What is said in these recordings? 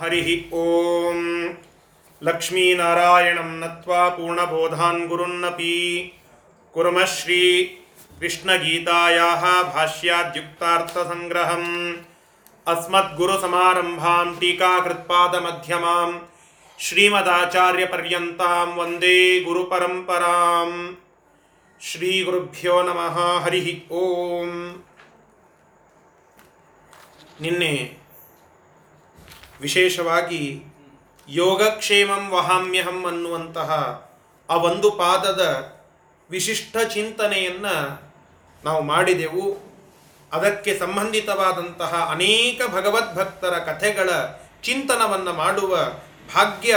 हरि ओम। लक्ष्मी लक्ष्मीनारायणं नत्वा पूर्णबोधान् गुरुन्नपि। कुर्मः श्रीकृष्णगीतायाः भाष्याद्युक्तार्थसङ्ग्रहम्। अस्मद्गुरुसमारम्भां टीकाकृत्पादमध्यमां श्रीमदाचार्यपर्यन्तां वंदे गुरुपरम्परां श्रीगुरुभ्यो नमः, हरिः ॐ निन्ने ವಿಶೇಷವಾಗಿ ಯೋಗಕ್ಷೇಮಂ ವಹಾಮ್ಯಹಂ ಅನ್ನುವಂತಹ ಆ ಒಂದು ಪಾದದ ವಿಶಿಷ್ಟ ಚಿಂತನೆಯನ್ನು ನಾವು ಮಾಡಿದೆವು. ಅದಕ್ಕೆ ಸಂಬಂಧಿತವಾದಂತಹ ಅನೇಕ ಭಗವದ್ಭಕ್ತರ ಕಥೆಗಳ ಚಿಂತನವನ್ನು ಮಾಡುವ ಭಾಗ್ಯ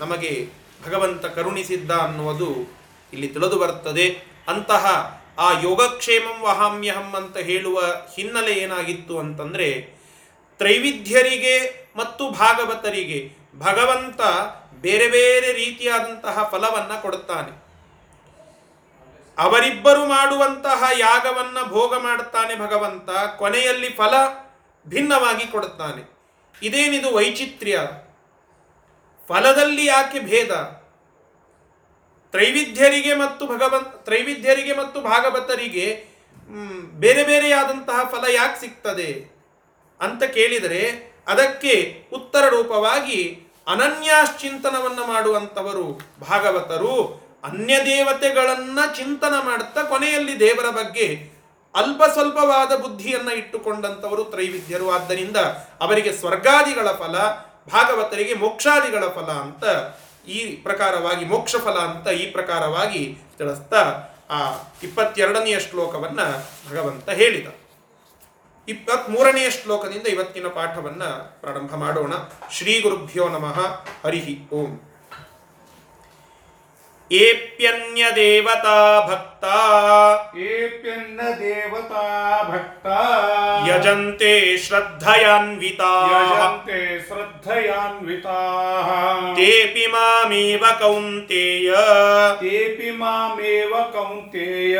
ನಮಗೆ ಭಗವಂತ ಕರುಣಿಸಿದ್ದ ಅನ್ನುವುದು ಇಲ್ಲಿ ತಿಳಿದು ಬರ್ತದೆ. ಅಂತಹ ಆ ಯೋಗಕ್ಷೇಮಂ ವಹಾಮ್ಯಹಂ ಅಂತ ಹೇಳುವ ಹಿನ್ನೆಲೆ ಏನಾಗಿತ್ತು ಅಂತಂದರೆ ತ್ರೈವಿಧ್ಯರಿಗೆ ಮತ್ತು ಭಾಗವತರಿಗೆ ಭಗವಂತ ಬೇರೆ ಬೇರೆ ರೀತಿಯಾದಂತಹ ಫಲವನ್ನ ಕೊಡುತ್ತಾನೆ. ಅವರಿಬ್ಬರು ಮಾಡುವಂತಹ ಯಾಗವನ್ನ ಭೋಗ ಮಾಡುತ್ತಾನೆ ಭಗವಂತ, ಕೊನೆಯಲ್ಲಿ ಫಲ ಭಿನ್ನವಾಗಿ ಕೊಡುತ್ತಾನೆ. ಇದೇನಿದು ವೈಚಿತ್ರ್ಯ? ಫಲದಲ್ಲಿ ಯಾಕೆ ಭೇದ? ತ್ರೈವಿಧ್ಯರಿಗೆ ಮತ್ತು ಭಗವಂತ ತ್ರೈವಿಧ್ಯರಿಗೆ ಮತ್ತು ಭಾಗವತರಿಗೆ ಬೇರೆ ಬೇರೆಯಾದಂತಹ ಫಲ ಯಾಕೆ ಸಿಗ್ತದೆ ಅಂತ ಕೇಳಿದರೆ ಅದಕ್ಕೆ ಉತ್ತರ ರೂಪವಾಗಿ ಅನನ್ಯಾಶ್ಚಿಂತನವನ್ನು ಮಾಡುವಂಥವರು ಭಾಗವತರು ಅನ್ಯ ದೇವತೆಗಳನ್ನ ಚಿಂತನ ಮಾಡುತ್ತಾ ಕೊನೆಯಲ್ಲಿ ದೇವರ ಬಗ್ಗೆ ಅಲ್ಪ ಸ್ವಲ್ಪವಾದ ಬುದ್ಧಿಯನ್ನು ಇಟ್ಟುಕೊಂಡಂಥವರು ತ್ರೈವಿದ್ಯರು ಆದ್ದರಿಂದ ಅವರಿಗೆ ಸ್ವರ್ಗಾದಿಗಳ ಫಲ, ಭಾಗವತರಿಗೆ ಮೋಕ್ಷಾದಿಗಳ ಫಲ ಅಂತ ಈ ಪ್ರಕಾರವಾಗಿ ಮೋಕ್ಷ ಫಲ ಅಂತ ಈ ಪ್ರಕಾರವಾಗಿ ತಿಳಿಸ್ತಾ ಆ ಇಪ್ಪತ್ತೆರಡನೆಯ ಶ್ಲೋಕವನ್ನು ಭಗವಂತ ಹೇಳಿದ. ಇಪ್ಪತ್ಮೂರನೆಯ ಶ್ಲೋಕದಿಂದ ಇವತ್ತಿನ ಪಾಠವನ್ನ ಪ್ರಾರಂಭ ಮಾಡೋಣ. ಶ್ರೀ ಗುರುಭ್ಯೋ ನಮಃ. ಹರಿಹಿ ಓಂ. ಏಪ್ಯನ್ಯ ದೇವತಾ ಭಕ್ತ ಏಪ್ಯನ್ನ ದೇವತಾ ಭಕ್ತ ಯಜಂತೆ ಶ್ರದ್ಧಯಾನ್ವಿತಾ ಯಜಂತೆ ಶ್ರದ್ಧಯಾನ್ವಿತಾ ತೇಪಿ ಮಾಮೇವ ಕೌಂತೇಯ ತೇಪಿ ಮಾಮೇವ ಕೌಂತೇಯ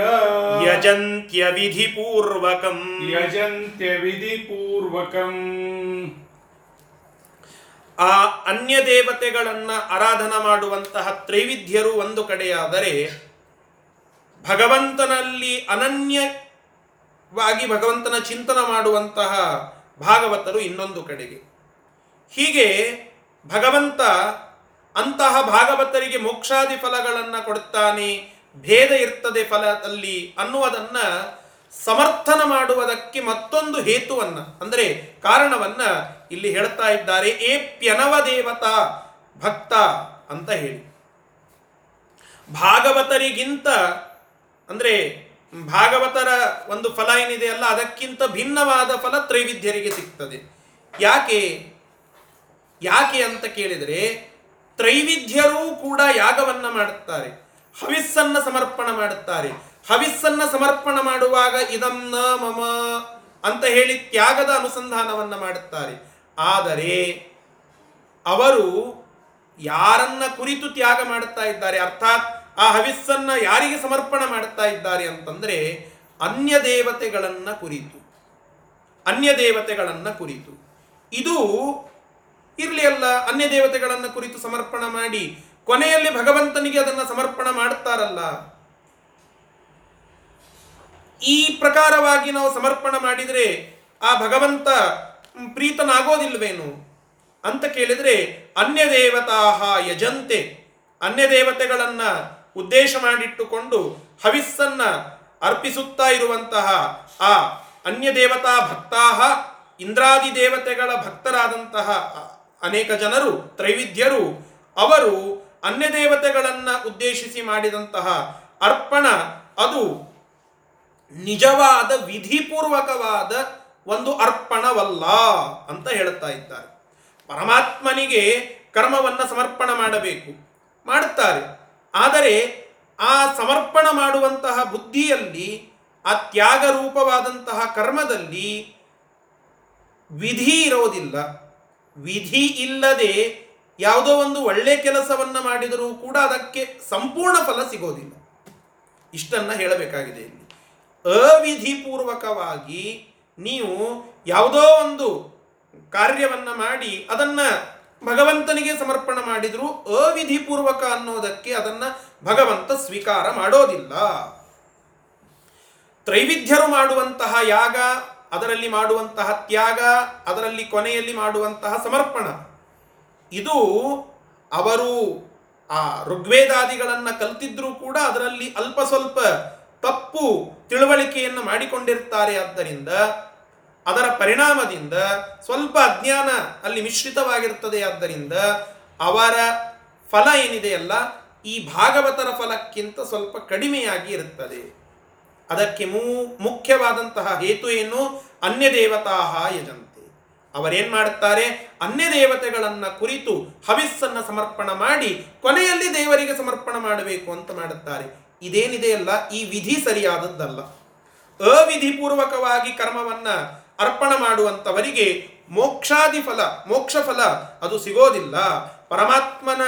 ಯಜಂತ್ಯ ವಿಧಿಪೂರ್ವಕಂ ಯಜಂತ್ಯ ವಿಧಿಪೂರ್ವಕಂ ಆ ಅನ್ಯ ದೇವತೆಗಳನ್ನು ಆರಾಧನ ಮಾಡುವಂತಹ ತ್ರೈವಿಧ್ಯರು ಒಂದು ಕಡೆಯಾದರೆ ಭಗವಂತನಲ್ಲಿ ಅನನ್ಯವಾಗಿ ಭಗವಂತನ ಚಿಂತನ ಮಾಡುವಂತಹ ಭಾಗವತರು ಇನ್ನೊಂದು ಕಡೆಗೆ. ಹೀಗೆ ಭಗವಂತ ಅಂತಹ ಭಾಗವತರಿಗೆ ಮೋಕ್ಷಾದಿ ಫಲಗಳನ್ನು ಕೊಡುತ್ತಾನೆ ಭೇದ ಇರ್ತದೆ ಫಲದಲ್ಲಿ ಅನ್ನುವುದನ್ನ ಸಮರ್ಥನ ಮಾಡುವುದಕ್ಕೆ ಮತ್ತೊಂದು ಹೇತುವನ್ನು, ಅಂದರೆ ಕಾರಣವನ್ನ ಇಲ್ಲಿ ಹೇಳ್ತಾ ಇದ್ದಾರೆ ಏ ಪ್ಯನವ ದೇವತಾ, ಭಕ್ತ ಅಂತ ಹೇಳಿ. ಭಾಗವತರಿಗಿಂತ, ಅಂದ್ರೆ ಭಾಗವತರ ಒಂದು ಫಲ ಏನಿದೆ ಅಲ್ಲ, ಅದಕ್ಕಿಂತ ಭಿನ್ನವಾದ ಫಲ ತ್ರೈವಿಧ್ಯರಿಗೆ ಸಿಗ್ತದೆ. ಯಾಕೆ? ಯಾಕೆ ಅಂತ ಕೇಳಿದರೆ, ತ್ರೈವಿಧ್ಯರೂ ಕೂಡ ಯಾಗವನ್ನ ಮಾಡುತ್ತಾರೆ. ಹವಿಸ್ಸನ್ನ ಸಮರ್ಪಣ ಮಾಡುತ್ತಾರೆ. ಹವಿಸ್ಸನ್ನ ಸಮರ್ಪಣ ಮಾಡುವಾಗ ಇದಂ ನ ಮಮ ಅಂತ ಹೇಳಿ ತ್ಯಾಗದ ಅನುಸಂಧಾನವನ್ನ ಮಾಡುತ್ತಾರೆ. ಆದರೆ ಅವರು ಯಾರನ್ನ ಕುರಿತು ತ್ಯಾಗ ಮಾಡುತ್ತಾ ಇದ್ದಾರೆ, ಅರ್ಥಾತ್ ಆ ಹವಿಸ್ಸನ್ನ ಯಾರಿಗೆ ಸಮರ್ಪಣ ಮಾಡುತ್ತಾ ಇದ್ದಾರೆ ಅಂತಂದ್ರೆ ಅನ್ಯ ದೇವತೆಗಳನ್ನ ಕುರಿತು, ಅನ್ಯ ದೇವತೆಗಳನ್ನ ಕುರಿತು. ಇದು ಇರಲಿ ಅಲ್ಲ, ಅನ್ಯ ದೇವತೆಗಳನ್ನು ಕುರಿತು ಸಮರ್ಪಣ ಮಾಡಿ, ಕೊನೆಯಲ್ಲಿ ಭಗವಂತನಿಗೆ ಅದನ್ನ ಸಮರ್ಪಣ ಮಾಡುತ್ತಾರಲ್ಲ ಈ ಪ್ರಕಾರವಾಗಿ ನಾವು ಸಮರ್ಪಣ ಮಾಡಿದರೆ ಆ ಭಗವಂತ ಪ್ರೀತನಾಗೋದಿಲ್ವೇನು? ಅಂತ ಕೇಳಿದರೆ ಅನ್ಯ ದೇವತಾ ಯಜಂತೆ. ಅನ್ಯ ದೇವತೆಗಳನ್ನು ಉದ್ದೇಶ ಮಾಡಿಟ್ಟುಕೊಂಡು ಹವಿಸ್ಸನ್ನು ಅರ್ಪಿಸುತ್ತಾ ಇರುವಂತಹ ಆ ಅನ್ಯ ದೇವತಾ ಭಕ್ತಾಹ, ಇಂದ್ರಾದಿ ದೇವತೆಗಳ ಭಕ್ತರಾದಂತಹ ಅನೇಕ ಜನರು, ತ್ರೈವಿಧ್ಯರು, ಅವರು ಅನ್ಯ ದೇವತೆಗಳನ್ನು ಉದ್ದೇಶಿಸಿ ಮಾಡಿದಂತಹ ಅರ್ಪಣ ಅದು ನಿಜವಾದ ವಿಧಿಪೂರ್ವಕವಾದ ಒಂದು ಅರ್ಪಣವಲ್ಲ ಅಂತ ಹೇಳುತ್ತಾ ಇದ್ದಾರೆ. ಪರಮಾತ್ಮನಿಗೆ ಕರ್ಮವನ್ನು ಸಮರ್ಪಣ ಮಾಡಬೇಕು, ಮಾಡುತ್ತಾರೆ. ಆದರೆ ಆ ಸಮರ್ಪಣ ಮಾಡುವಂತಹ ಬುದ್ಧಿಯಲ್ಲಿ, ಆ ತ್ಯಾಗ ರೂಪವಾದಂತಹ ಕರ್ಮದಲ್ಲಿ ವಿಧಿ ಇರೋದಿಲ್ಲ. ವಿಧಿ ಇಲ್ಲದೆ ಯಾವುದೋ ಒಂದು ಒಳ್ಳೆ ಕೆಲಸವನ್ನು ಮಾಡಿದರೂ ಕೂಡ ಅದಕ್ಕೆ ಸಂಪೂರ್ಣ ಫಲ ಸಿಗೋದಿಲ್ಲ. ಇಷ್ಟನ್ನು ಹೇಳಬೇಕಾಗಿದೆ ಇಲ್ಲಿ. ಅವಿಧಿಪೂರ್ವಕವಾಗಿ ನೀವು ಯಾವುದೋ ಒಂದು ಕಾರ್ಯವನ್ನ ಮಾಡಿ ಅದನ್ನ ಭಗವಂತನಿಗೆ ಸಮರ್ಪಣ ಮಾಡಿದ್ರು ಅವಿಧಿಪೂರ್ವಕ ಅನ್ನೋದಕ್ಕೆ ಅದನ್ನ ಭಗವಂತ ಸ್ವೀಕಾರ ಮಾಡೋದಿಲ್ಲ. ತ್ರೈವಿಧ್ಯರು ಮಾಡುವಂತಹ ಯಾಗ, ಅದರಲ್ಲಿ ಮಾಡುವಂತಹ ತ್ಯಾಗ, ಅದರಲ್ಲಿ ಕೊನೆಯಲ್ಲಿ ಮಾಡುವಂತಹ ಸಮರ್ಪಣ. ಇದು ಅವರು ಆ ಋಗ್ವೇದಾದಿಗಳನ್ನು ಕಲ್ತಿದ್ರೂ ಕೂಡ ಅದರಲ್ಲಿ ಅಲ್ಪ ಸ್ವಲ್ಪ ತಪ್ಪು ತಿಳುವಳಿಕೆಯನ್ನು ಮಾಡಿಕೊಂಡಿರ್ತಾರೆ. ಆದ್ದರಿಂದ ಅದರ ಪರಿಣಾಮದಿಂದ ಸ್ವಲ್ಪ ಅಜ್ಞಾನ ಅಲ್ಲಿ ಮಿಶ್ರಿತವಾಗಿರುತ್ತದೆ. ಆದ್ದರಿಂದ ಅವರ ಫಲ ಏನಿದೆಯಲ್ಲ ಈ ಭಾಗವತರ ಫಲಕ್ಕಿಂತ ಸ್ವಲ್ಪ ಕಡಿಮೆಯಾಗಿ ಇರುತ್ತದೆ. ಅದಕ್ಕೆ ಮೂ, ಮುಖ್ಯವಾದಂತಹ ಹೇತು ಏನು? ಅನ್ಯ ದೇವತಾ ಯಜಂತೆ. ಅವರೇನ್ ಮಾಡುತ್ತಾರೆ? ಅನ್ಯ ದೇವತೆಗಳನ್ನ ಕುರಿತು ಹವಿಸ್ಸನ್ನ ಸಮರ್ಪಣ ಮಾಡಿ ಕೊನೆಯಲ್ಲಿ ದೇವರಿಗೆ ಸಮರ್ಪಣ ಮಾಡಬೇಕು ಅಂತ ಮಾಡುತ್ತಾರೆ. ಇದೇನಿದೆಯಲ್ಲ ಈ ವಿಧಿ ಸರಿಯಾದದ್ದಲ್ಲ. ಅವಿಧಿಪೂರ್ವಕವಾಗಿ ಕರ್ಮವನ್ನ ಅರ್ಪಣ ಮಾಡುವಂಥವರಿಗೆ ಮೋಕ್ಷಾದಿ ಫಲ ಮೋಕ್ಷ ಫಲ ಅದು ಸಿಗೋದಿಲ್ಲ. ಪರಮಾತ್ಮನ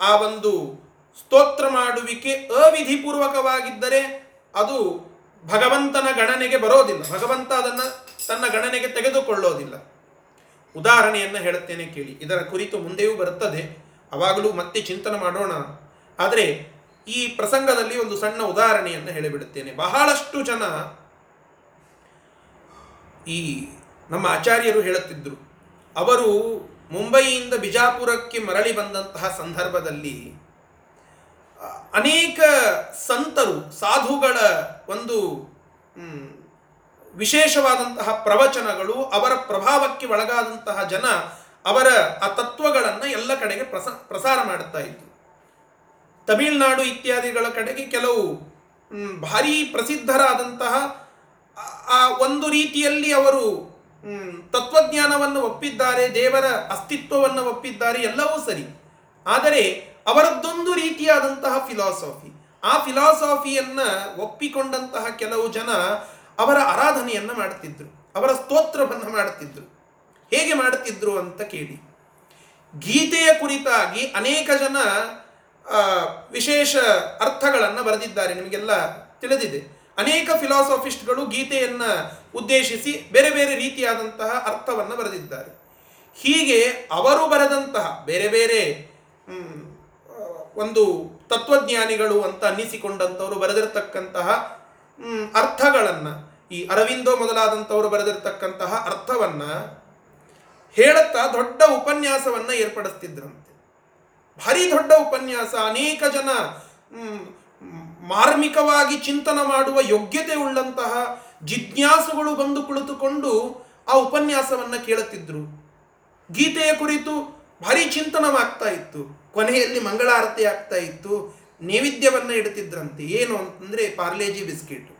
ಆ ಒಂದು ಸ್ತೋತ್ರ ಮಾಡುವಿಕೆ ಅವಿಧಿಪೂರ್ವಕವಾಗಿದ್ದರೆ ಅದು ಭಗವಂತನ ಗಣನೆಗೆ ಬರೋದಿಲ್ಲ. ಭಗವಂತ ಅದನ್ನು ತನ್ನ ಗಣನೆಗೆ ತೆಗೆದುಕೊಳ್ಳೋದಿಲ್ಲ. ಉದಾಹರಣೆಯನ್ನು ಹೇಳುತ್ತೇನೆ ಕೇಳಿ. ಇದರ ಕುರಿತು ಮುಂದೆಯೂ ಬರುತ್ತದೆ. ಅವಾಗಲೂ ಮತ್ತೆ ಚಿಂತನೆ ಮಾಡೋಣ. ಆದರೆ ಈ ಪ್ರಸಂಗದಲ್ಲಿ ಒಂದು ಸಣ್ಣ ಉದಾಹರಣೆಯನ್ನು ಹೇಳಿಬಿಡುತ್ತೇನೆ. ಬಹಳಷ್ಟು ಜನ ಈ ನಮ್ಮ ಆಚಾರ್ಯರು ಹೇಳುತ್ತಿದ್ದರು, ಅವರು ಮುಂಬಯಿಯಿಂದ ಬಿಜಾಪುರಕ್ಕೆ ಮರಳಿ ಬಂದಂತಹ ಸಂದರ್ಭದಲ್ಲಿ ಅನೇಕ ಸಂತರು, ಸಾಧುಗಳ ಒಂದು ವಿಶೇಷವಾದಂತಹ ಪ್ರವಚನಗಳು ಅವರ ಪ್ರಭಾವಕ್ಕೆ ಒಳಗಾದಂತಹ ಜನ ಅವರ ಆ ತತ್ವಗಳನ್ನು ಎಲ್ಲ ಕಡೆಗೆ ಪ್ರಸ, ಪ್ರಸಾರ ಮಾಡುತ್ತಾ ಇದ್ದರು. ತಮಿಳುನಾಡು ಇತ್ಯಾದಿಗಳ ಕಡೆಗೆ ಕೆಲವು ಭಾರಿ ಪ್ರಸಿದ್ಧರಾದಂತಹ ಆ- ಒಂದು ರೀತಿಯಲ್ಲಿ ಅವರು ತತ್ವಜ್ಞಾನವನ್ನು ಒಪ್ಪಿದ್ದಾರೆ, ದೇವರ ಅಸ್ತಿತ್ವವನ್ನು ಒಪ್ಪಿದ್ದಾರೆ, ಎಲ್ಲವೂ ಸರಿ. ಆದರೆ ಅವರದ್ದೊಂದು ರೀತಿಯಾದಂತಹ ಫಿಲಾಸಫಿ ಆ ಫಿಲಾಸಫಿಯನ್ನ ಒಪ್ಪಿಕೊಂಡಂತಹ ಕೆಲವು ಜನ ಅವರ ಆರಾಧನೆಯನ್ನ ಮಾಡುತ್ತಿದ್ರು ಅವರ ಸ್ತೋತ್ರವನ್ನು ಮಾಡುತ್ತಿದ್ರು ಹೇಗೆ ಮಾಡುತ್ತಿದ್ರು ಅಂತ ಕೇಳಿ. ಗೀತೆಯ ಕುರಿತಾಗಿ ಅನೇಕ ಜನ ವಿಶೇಷ ಅರ್ಥಗಳನ್ನು ಬರೆದಿದ್ದಾರೆ, ನಿಮಗೆಲ್ಲ ತಿಳಿದಿದೆ. ಅನೇಕ ಫಿಲಾಸಫಿಸ್ಟ್ಗಳು ಗೀತೆಯನ್ನು ಉದ್ದೇಶಿಸಿ ಬೇರೆ ಬೇರೆ ರೀತಿಯಾದಂತಹ ಅರ್ಥವನ್ನು ಬರೆದಿದ್ದಾರೆ. ಹೀಗೆ ಅವರು ಬರೆದಂತಹ ಬೇರೆ ಬೇರೆ ಒಂದು ತತ್ವಜ್ಞಾನಿಗಳು ಅಂತ ಅನ್ನಿಸಿಕೊಂಡಂಥವರು ಬರೆದಿರತಕ್ಕಂತಹ ಅರ್ಥಗಳನ್ನು, ಈ ಅರವಿಂದೋ ಮೊದಲಾದಂಥವರು ಬರೆದಿರತಕ್ಕಂತಹ ಅರ್ಥವನ್ನ ಹೇಳುತ್ತಾ ದೊಡ್ಡ ಉಪನ್ಯಾಸವನ್ನು ಏರ್ಪಡಿಸ್ತಿದ್ರಂತೆ. ಭಾರಿ ದೊಡ್ಡ ಉಪನ್ಯಾಸ. ಅನೇಕ ಜನ ಮಾರ್ಮಿಕವಾಗಿ ಚಿಂತನ ಮಾಡುವ ಯೋಗ್ಯತೆ ಉಳ್ಳಂತಹ ಜಿಜ್ಞಾಸುಗಳು ಬಂದು ಕುಳಿತುಕೊಂಡು ಆ ಉಪನ್ಯಾಸವನ್ನ ಕೇಳುತ್ತಿದ್ರು. ಗೀತೆಯ ಕುರಿತು ಭಾರಿ ಚಿಂತನವಾಗ್ತಾ ಇತ್ತು. ಕೊನೆಯಲ್ಲಿ ಮಂಗಳಾರತಿ ಆಗ್ತಾ ಇತ್ತು. ನೈವೇದ್ಯವನ್ನ ಇಡುತ್ತಿದ್ರಂತೆ ಏನು ಅಂತಂದ್ರೆ ಪಾರ್ಲೇಜಿ ಬಿಸ್ಕೆಟ್.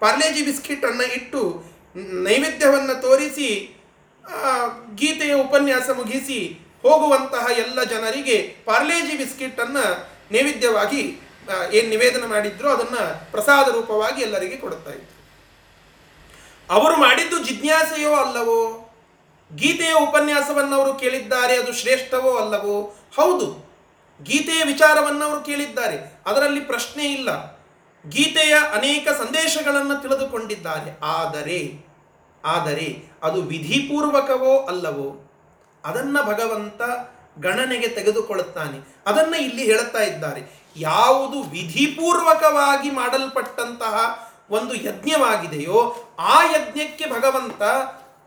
ಪಾರ್ಲೇಜಿ ಬಿಸ್ಕಿಟನ್ನು ಇಟ್ಟು ನೈವೇದ್ಯವನ್ನ ತೋರಿಸಿ ಗೀತೆಯ ಉಪನ್ಯಾಸ ಮುಗಿಸಿ ಹೋಗುವಂತಹ ಎಲ್ಲ ಜನರಿಗೆ ಪಾರ್ಲೇಜಿ ಬಿಸ್ಕಿಟ್ ಅನ್ನ ನೈವೇದ್ಯವಾಗಿ ಏನ್ ನಿವೇದನ ಮಾಡಿದ್ರು ಅದನ್ನ ಪ್ರಸಾದ ರೂಪವಾಗಿ ಎಲ್ಲರಿಗೆ ಕೊಡುತ್ತಾ ಇದ್ರು. ಅವರು ಮಾಡಿದ್ದು ಜಿಜ್ಞಾಸೆಯೋ ಅಲ್ಲವೋ? ಗೀತೆಯ ಉಪನ್ಯಾಸವನ್ನು ಅವರು ಕೇಳಿದ್ದಾರೆ, ಅದು ಶ್ರೇಷ್ಠವೋ ಅಲ್ಲವೋ? ಹೌದು, ಗೀತೆಯ ವಿಚಾರವನ್ನು ಅವರು ಕೇಳಿದ್ದಾರೆ, ಅದರಲ್ಲಿ ಪ್ರಶ್ನೆ ಇಲ್ಲ. ಗೀತೆಯ ಅನೇಕ ಸಂದೇಶಗಳನ್ನು ತಿಳಿದುಕೊಂಡಿದ್ದಾರೆ. ಆದರೆ ಆದರೆ ಅದು ವಿಧಿಪೂರ್ವಕವೋ ಅಲ್ಲವೋ? ಅದನ್ನ ಭಗವಂತ ಗಣನೆಗೆ ತೆಗೆದುಕೊಳ್ಳುತ್ತಾನೆ. ಅದನ್ನ ಇಲ್ಲಿ ಹೇಳುತ್ತಾ ಇದ್ದಾರೆ. ಯಾವುದು ವಿಧಿಪೂರ್ವಕವಾಗಿ ಮಾಡಲ್ಪಟ್ಟಂತಹ ಒಂದು ಯಜ್ಞವಾಗಿದೆಯೋ ಆ ಯಜ್ಞಕ್ಕೆ ಭಗವಂತ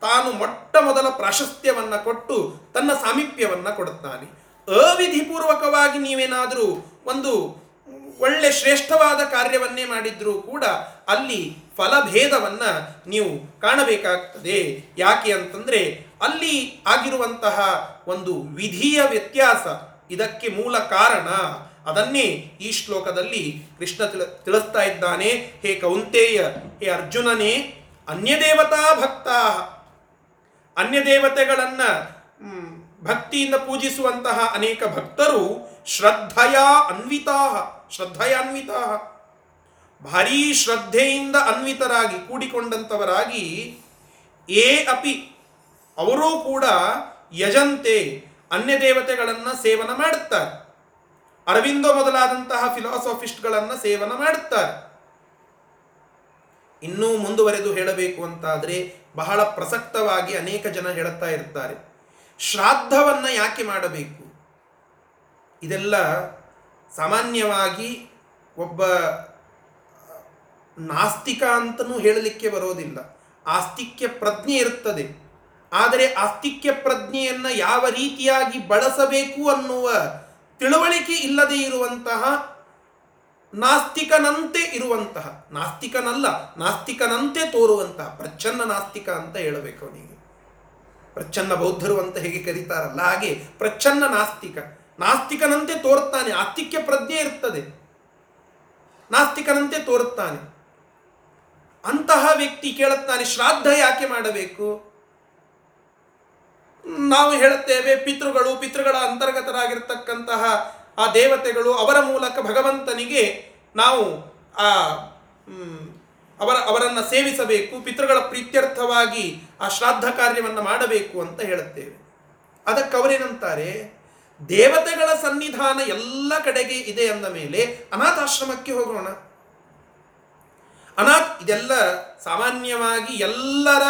ತಾನು ಮೊಟ್ಟ ಮೊದಲ ಪ್ರಾಶಸ್ತ್ಯವನ್ನು ಕೊಟ್ಟು ತನ್ನ ಸಾಮೀಪ್ಯವನ್ನು ಕೊಡುತ್ತಾನೆ. ಅವಿಧಿಪೂರ್ವಕವಾಗಿ ನೀವೇನಾದರೂ ಒಂದು ಒಳ್ಳೆ ಶ್ರೇಷ್ಠವಾದ ಕಾರ್ಯವನ್ನೇ ಮಾಡಿದ್ರೂ ಕೂಡ ಅಲ್ಲಿ ಫಲಭೇದವನ್ನು ನೀವು ಕಾಣಬೇಕಾಗ್ತದೆ. ಯಾಕೆ ಅಂತಂದ್ರೆ ಅಲ್ಲಿ ಆಗಿರುವಂತಹ ಒಂದು ವಿಧಿಯ ವ್ಯತ್ಯಾಸ ಇದಕ್ಕೆ ಮೂಲ ಕಾರಣ ಅದನ್ನೇ ಈ ಶ್ಲೋಕದಲ್ಲಿ ಕೃಷ್ಣ ತಿಳ, ತಿಳಿಸ್ತಾ ಇದ್ದಾನೆ. ಹೇ ಕೌಂತೇಯ, ಹೇ ಅರ್ಜುನನೇ, ಅನ್ಯದೇವತಾ ಭಕ್ತ. ಅನ್ಯ ದೇವತೆಗಳನ್ನ ಭಕ್ತಿಯಿಂದ ಪೂಜಿಸುವಂತಹ ಅನೇಕ ಭಕ್ತರು ಶ್ರದ್ಧೆಯ ಅನ್ವಿತಾ ಶ್ರದ್ಧೆಯ ಅನ್ವಿತಾ ಭಾರೀ ಶ್ರದ್ಧೆಯಿಂದ ಅನ್ವಿತರಾಗಿ ಕೂಡಿಕೊಂಡಂತವರಾಗಿ ಏ ಅಪಿ, ಅವರೂ ಕೂಡ ಯಜಂತೆ ಅನ್ಯ ದೇವತೆಗಳನ್ನು ಸೇವನ ಮಾಡುತ್ತಾರೆ. ಅರವಿಂದೋ ಮೊದಲಾದಂತಹ ಫಿಲಾಸಫಿಸ್ಟ್ಗಳನ್ನ ಸೇವನ ಮಾಡುತ್ತಾರೆ. ಇನ್ನೂ ಮುಂದುವರೆದು ಹೇಳಬೇಕು ಅಂತಾದರೆ ಬಹಳ ಪ್ರಸಕ್ತವಾಗಿ ಅನೇಕ ಜನ ಹೇಳುತ್ತಾ ಇರ್ತಾರೆ. ಶ್ರಾದ್ದವನ್ನು ಯಾಕೆ ಮಾಡಬೇಕು? ಇದೆಲ್ಲ ಸಾಮಾನ್ಯವಾಗಿ ಒಬ್ಬ ನಾಸ್ತಿಕ ಅಂತಲೂ ಹೇಳಲಿಕ್ಕೆ ಬರೋದಿಲ್ಲ. ಆಸ್ತಿಕ್ಯ ಪ್ರಜ್ಞೆ ಇರುತ್ತದೆ ಆದರೆ ಆಸ್ತಿಕ್ಯ ಪ್ರಜ್ಞೆಯನ್ನು ಯಾವ ರೀತಿಯಾಗಿ ಬಳಸಬೇಕು ಅನ್ನುವ ತಿಳುವಳಿಕೆ ಇಲ್ಲದೆ ಇರುವಂತಹ ನಾಸ್ತಿಕನಂತೆ ಇರುವಂತಹ, ನಾಸ್ತಿಕನಲ್ಲ, ನಾಸ್ತಿಕನಂತೆ ತೋರುವಂತಹ, ಪ್ರಚ್ಛನ್ನ ನಾಸ್ತಿಕ ಅಂತ ಹೇಳಬೇಕು ಅವನಿಗೆ. ಪ್ರಚ್ಛನ್ನ ಬೌದ್ಧರು ಅಂತ ಹೇಗೆ ಕರೀತಾರಲ್ಲ, ಹಾಗೆ ಪ್ರಚ್ಛನ್ನ ನಾಸ್ತಿಕ. ನಾಸ್ತಿಕನಂತೆ ತೋರ್ತಾನೆ ಆಸ್ತಿಕ್ಯ ಪ್ರಜ್ಞೆ ಇರ್ತದೆ. ನಾಸ್ತಿಕನಂತೆ ತೋರುತ್ತಾನೆ. ಅಂತಹ ವ್ಯಕ್ತಿ ಕೇಳುತ್ತಾನೆ, ಶ್ರಾದ್ದ ಯಾಕೆ ಮಾಡಬೇಕು? ನಾವು ಹೇಳುತ್ತೇವೆ, ಪಿತೃಗಳು ಪಿತೃಗಳ ಅಂತರ್ಗತರಾಗಿರ್ತಕ್ಕಂತಹ ಆ ದೇವತೆಗಳು ಅವರ ಮೂಲಕ ಭಗವಂತನಿಗೆ ನಾವು ಆ ಅವರ, ಅವರನ್ನು ಸೇವಿಸಬೇಕು, ಪಿತೃಗಳ ಪ್ರೀತ್ಯರ್ಥವಾಗಿ ಆ ಶ್ರಾದ್ದ ಕಾರ್ಯವನ್ನು ಮಾಡಬೇಕು ಅಂತ ಹೇಳುತ್ತೇವೆ. ಅದಕ್ಕೆ ಅವರೇನಂತಾರೆ, ದೇವತೆಗಳ ಸನ್ನಿಧಾನ ಎಲ್ಲ ಕಡೆಗೆ ಇದೆ ಅಂದ ಮೇಲೆ ಅನಾಥಾಶ್ರಮಕ್ಕೆ ಹೋಗೋಣ. ಅನಾಥ್ ಇದೆಲ್ಲ ಸಾಮಾನ್ಯವಾಗಿ ಎಲ್ಲರ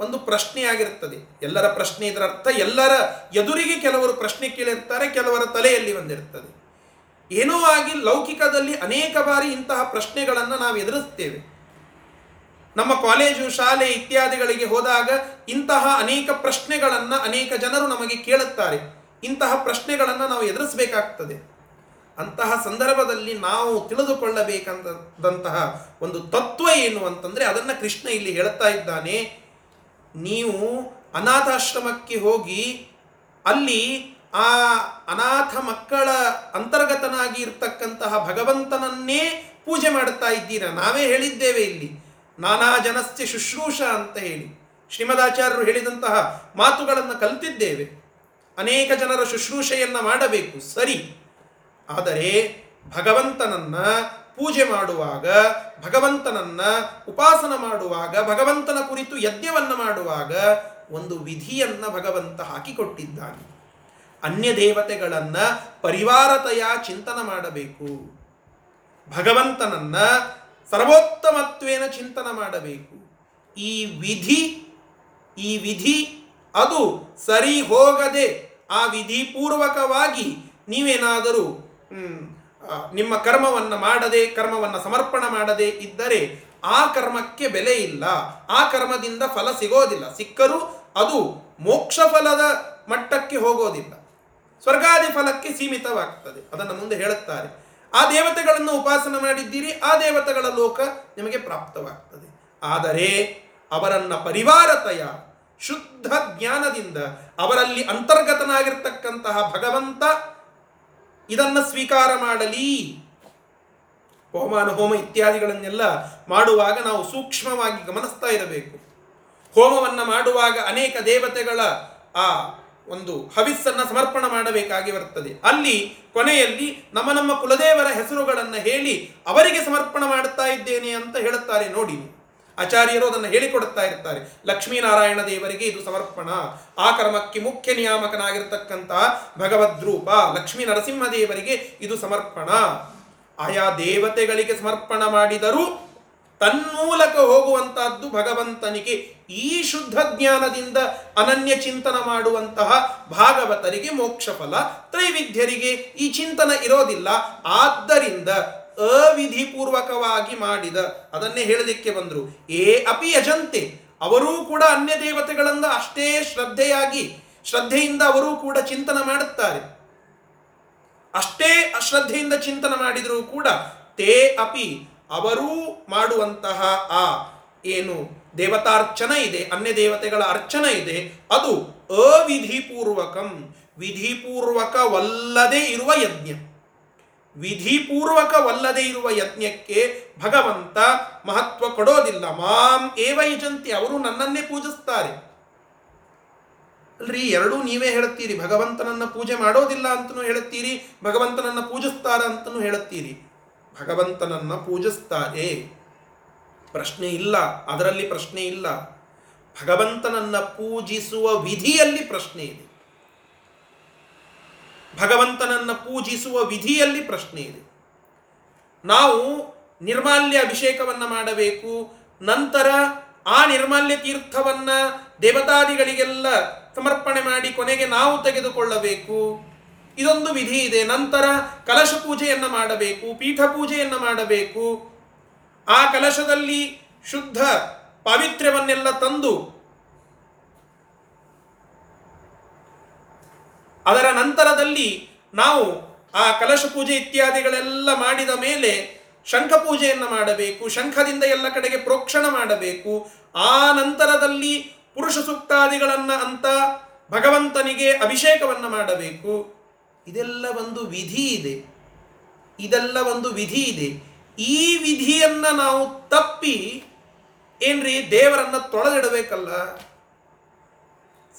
ಒಂದು ಪ್ರಶ್ನೆಯಾಗಿರ್ತದೆ ಎಲ್ಲರ ಪ್ರಶ್ನೆ ಇದರ ಅರ್ಥ, ಎಲ್ಲರ ಎದುರಿಗೆ ಕೆಲವರು ಪ್ರಶ್ನೆ ಕೇಳಿರ್ತಾರೆ, ಕೆಲವರ ತಲೆಯಲ್ಲಿ ಬಂದಿರ್ತದೆ ಏನೋ ಆಗಿ ಲೌಕಿಕದಲ್ಲಿ ಅನೇಕ ಬಾರಿ ಇಂತಹ ಪ್ರಶ್ನೆಗಳನ್ನು ನಾವು ಎದುರಿಸ್ತೇವೆ ನಮ್ಮ ಕಾಲೇಜು, ಶಾಲೆ ಇತ್ಯಾದಿಗಳಿಗೆ ಹೋದಾಗ ಇಂತಹ ಅನೇಕ ಪ್ರಶ್ನೆಗಳನ್ನು ಅನೇಕ ಜನರು ನಮಗೆ ಕೇಳುತ್ತಾರೆ. ಇಂತಹ ಪ್ರಶ್ನೆಗಳನ್ನು ನಾವು ಎದುರಿಸಬೇಕಾಗ್ತದೆ. ಅಂತಹ ಸಂದರ್ಭದಲ್ಲಿ ನಾವು ತಿಳಿದುಕೊಳ್ಳಬೇಕಂತಂತಹ ಒಂದು ತತ್ವ ಏನು ಅಂತಂದರೆ ಅದನ್ನು ಕೃಷ್ಣ ಇಲ್ಲಿ ಹೇಳುತ್ತಾ ಇದ್ದಾನೆ. ನೀವು ಅನಾಥಾಶ್ರಮಕ್ಕೆ ಹೋಗಿ ಅಲ್ಲಿ ಆ ಅನಾಥ ಮಕ್ಕಳ ಅಂತರ್ಗತನಾಗಿ ಇರ್ತಕ್ಕಂತಹ ಭಗವಂತನನ್ನೇ ಪೂಜೆ ಮಾಡುತ್ತಾ ಇದ್ದೀರಾ? ನಾವೇ ಹೇಳಿದ್ದೇವೆ ಇಲ್ಲಿ. ನಾನಾ ಜನಸ್ಯ ಶುಶ್ರೂಷ ಅಂತ ಹೇಳಿ. ಶ್ರೀಮದಾಚಾರ್ಯರು ಹೇಳಿದಂತಹ ಮಾತುಗಳನ್ನು ಕಲಿತಿದ್ದೇವೆ. ಅನೇಕ ಜನರ ಶುಶ್ರೂಷೆಯನ್ನು ಮಾಡಬೇಕು. ಸರಿ. ಆದರೆ ಭಗವಂತನನ್ನ ಪೂಜೆ ಮಾಡುವಾಗ, ಭಗವಂತನನ್ನ ಉಪಾಸನ ಮಾಡುವಾಗ, ಭಗವಂತನ ಕುರಿತು ಯಜ್ಞವನ್ನು ಮಾಡುವಾಗ ಒಂದು ವಿಧಿಯನ್ನ ಭಗವಂತ ಹಾಕಿಕೊಟ್ಟಿದ್ದಾನೆ. ಅನ್ಯ ದೇವತೆಗಳನ್ನ ಪರಿವಾರತೆಯ ಚಿಂತನ ಮಾಡಬೇಕು. ಭಗವಂತನನ್ನ ಸರ್ವೋತ್ತಮತ್ವೇನ ಚಿಂತನ ಮಾಡಬೇಕು. ಈ ವಿಧಿ ಈ ವಿಧಿ ಅದು ಸರಿ ಹೋಗದೆ ಆ ವಿಧಿಪೂರ್ವಕವಾಗಿ ನೀವೇನಾದರೂ ನಿಮ್ಮ ಕರ್ಮವನ್ನು ಮಾಡದೆ, ಕರ್ಮವನ್ನು ಸಮರ್ಪಣ ಮಾಡದೆ ಇದ್ದರೆ ಆ ಕರ್ಮಕ್ಕೆ ಬೆಲೆ ಇಲ್ಲ. ಆ ಕರ್ಮದಿಂದ ಫಲ ಸಿಗೋದಿಲ್ಲ. ಸಿಕ್ಕರೂ ಅದು ಮೋಕ್ಷ ಫಲದ ಮಟ್ಟಕ್ಕೆ ಹೋಗೋದಿಲ್ಲ. ಸ್ವರ್ಗಾದಿ ಫಲಕ್ಕೆ ಸೀಮಿತವಾಗ್ತದೆ. ಅದನ್ನು ಮುಂದೆ ಹೇಳುತ್ತಾರೆ. ಆ ದೇವತೆಗಳನ್ನು ಉಪಾಸನ ಮಾಡಿದ್ದೀರಿ, ಆ ದೇವತೆಗಳ ಲೋಕ ನಿಮಗೆ ಪ್ರಾಪ್ತವಾಗ್ತದೆ. ಆದರೆ ಅವರನ್ನ ಪರಿವಾರತಯ ಶುದ್ಧ ಜ್ಞಾನದಿಂದ ಅವರಲ್ಲಿ ಅಂತರ್ಗತನಾಗಿರ್ತಕ್ಕಂತಹ ಭಗವಂತ ಇದನ್ನು ಸ್ವೀಕಾರ ಮಾಡಲಿ. ಹೋಮಾನ ಹೋಮ ಇತ್ಯಾದಿಗಳನ್ನೆಲ್ಲ ಮಾಡುವಾಗ ನಾವು ಸೂಕ್ಷ್ಮವಾಗಿ ಗಮನಿಸ್ತಾ ಇರಬೇಕು. ಹೋಮವನ್ನು ಮಾಡುವಾಗ ಅನೇಕ ದೇವತೆಗಳ ಆ ಒಂದು ಹವಿಸ್ಸನ್ನು ಸಮರ್ಪಣ ಮಾಡಬೇಕಾಗಿ ಬರ್ತದೆ. ಅಲ್ಲಿ ಕೊನೆಯಲ್ಲಿ ನಮ್ಮ ನಮ್ಮ ಕುಲದೇವರ ಹೆಸರುಗಳನ್ನು ಹೇಳಿ ಅವರಿಗೆ ಸಮರ್ಪಣ ಮಾಡುತ್ತಾ ಇದ್ದೇನೆ ಅಂತ ಹೇಳುತ್ತಾರೆ. ನೋಡಿ. ಆಚಾರ್ಯರು ಅದನ್ನು ಹೇಳಿಕೊಡುತ್ತಾ ಇರ್ತಾರೆ. ಲಕ್ಷ್ಮೀನಾರಾಯಣ ದೇವರಿಗೆ ಇದು ಸಮರ್ಪಣ. ಆ ಕರ್ಮಕ್ಕೆ ಮುಖ್ಯ ನಿಯಾಮಕನಾಗಿರ್ತಕ್ಕಂತಹ ಭಗವದ್ರೂಪ ಲಕ್ಷ್ಮೀ ನರಸಿಂಹ ದೇವರಿಗೆ ಇದು ಸಮರ್ಪಣ. ಆಯಾ ದೇವತೆಗಳಿಗೆ ಸಮರ್ಪಣ ಮಾಡಿದರೂ ತನ್ಮೂಲಕ ಹೋಗುವಂತಹದ್ದು ಭಗವಂತನಿಗೆ ಈ ಶುದ್ಧ ಜ್ಞಾನದಿಂದ ಅನನ್ಯ ಚಿಂತನ ಮಾಡುವಂತಹ ಭಾಗವತರಿಗೆ ಮೋಕ್ಷಫಲ ತ್ರೈವಿಧ್ಯರಿಗೆ ಈ ಚಿಂತನ ಇರೋದಿಲ್ಲ. ಆದ್ದರಿಂದ ಅವಿಧಿಪೂರ್ವಕವಾಗಿ ಮಾಡಿದ. ಅದನ್ನೇ ಹೇಳಲಿಕ್ಕೆ ಬಂದರು. ಏ ಅಪಿ ಯಜಂತೆ, ಅವರೂ ಕೂಡ ಅನ್ಯ ದೇವತೆಗಳಿಂದ ಅಷ್ಟೇ ಶ್ರದ್ಧೆಯಾಗಿ, ಶ್ರದ್ಧೆಯಿಂದ ಅವರೂ ಕೂಡ ಚಿಂತನ ಮಾಡುತ್ತಾರೆ. ಅಷ್ಟೇ ಅಶ್ರದ್ಧೆಯಿಂದ ಚಿಂತನ ಮಾಡಿದರೂ ಕೂಡ, ತೇ ಅಪಿ, ಅವರೂ ಮಾಡುವಂತಹ ಆ ಏನು ದೇವತಾರ್ಚನ ಇದೆ ಅನ್ಯ ದೇವತೆಗಳ ಅರ್ಚನ ಇದೆ, ಅದು ಅವಿಧಿಪೂರ್ವಕಂ. ವಿಧಿಪೂರ್ವಕವಲ್ಲದೆ ಇರುವ ಯಜ್ಞ. ವಿಧಿಪೂರ್ವಕವಲ್ಲದೆ ಇರುವ ಯಜ್ಞಕ್ಕೆ ಭಗವಂತ ಮಹತ್ವ ಕೊಡೋದಿಲ್ಲ. ಮಾಂ ಏವ ಯಜಂತಿ ಅವರು ನನ್ನನ್ನೇ ಪೂಜಿಸ್ತಾರೆ. ಅಲ್ರಿ, ಎರಡೂ ನೀವೇ ಹೇಳುತ್ತೀರಿ. ಭಗವಂತನನ್ನ ಪೂಜೆ ಮಾಡೋದಿಲ್ಲ ಅಂತನೂ ಹೇಳುತ್ತೀರಿ ಭಗವಂತನನ್ನ ಪೂಜಿಸ್ತಾರ ಅಂತನೂ ಹೇಳುತ್ತೀರಿ. ಭಗವಂತನನ್ನ ಪೂಜಿಸ್ತಾರೆ. ಪ್ರಶ್ನೆ ಇಲ್ಲ, ಅದರಲ್ಲಿ ಪ್ರಶ್ನೆ ಇಲ್ಲ. ಭಗವಂತನನ್ನ ಪೂಜಿಸುವ ವಿಧಿಯಲ್ಲಿ ಪ್ರಶ್ನೆ ಇದೆ. ಭಗವಂತನನ್ನ ಪೂಜಿಸುವ ವಿಧಿಯಲ್ಲಿ ಪ್ರಶ್ನೆ ಇದೆ. ನಾವು ನಿರ್ಮಾಲ್ಯ ಅಭಿಷೇಕವನ್ನು ಮಾಡಬೇಕು, ನಂತರ ಆ ನಿರ್ಮಾಲ್ಯ ತೀರ್ಥವನ್ನು ದೇವತಾದಿಗಳಿಗೆಲ್ಲ ಸಮರ್ಪಣೆ ಮಾಡಿ ಕೊನೆಗೆ ನಾವು ತೆಗೆದುಕೊಳ್ಳಬೇಕು. ಇದೊಂದು ವಿಧಿ ಇದೆ. ನಂತರ ಕಲಶ ಪೂಜೆಯನ್ನು ಮಾಡಬೇಕು, ಪೀಠ ಪೂಜೆಯನ್ನು ಮಾಡಬೇಕು. ಆ ಕಲಶದಲ್ಲಿ ಶುದ್ಧ ಪಾವಿತ್ರ್ಯವನ್ನೆಲ್ಲ ತಂದು ಅದರ ನಂತರದಲ್ಲಿ ನಾವು ಆ ಕಲಶ ಪೂಜೆ ಇತ್ಯಾದಿಗಳೆಲ್ಲ ಮಾಡಿದ ಮೇಲೆ ಶಂಖ ಪೂಜೆಯನ್ನು ಮಾಡಬೇಕು, ಶಂಖದಿಂದ ಎಲ್ಲ ಕಡೆಗೆ ಪ್ರೋಕ್ಷಣ ಮಾಡಬೇಕು. ಆ ನಂತರದಲ್ಲಿ ಪುರುಷ ಸೂಕ್ತಾದಿಗಳನ್ನು ಅಂತ ಭಗವಂತನಿಗೆ ಅಭಿಷೇಕವನ್ನು ಮಾಡಬೇಕು. ಇದೆಲ್ಲ ಒಂದು ವಿಧಿ ಇದೆ. ಇದೆಲ್ಲ ಒಂದು ವಿಧಿ ಇದೆ. ಈ ವಿಧಿಯನ್ನು ನಾವು ತಪ್ಪಿ ಏನ್ರಿ ದೇವರನ್ನ ತೊಳೆದಿಡಬೇಕಲ್ಲ?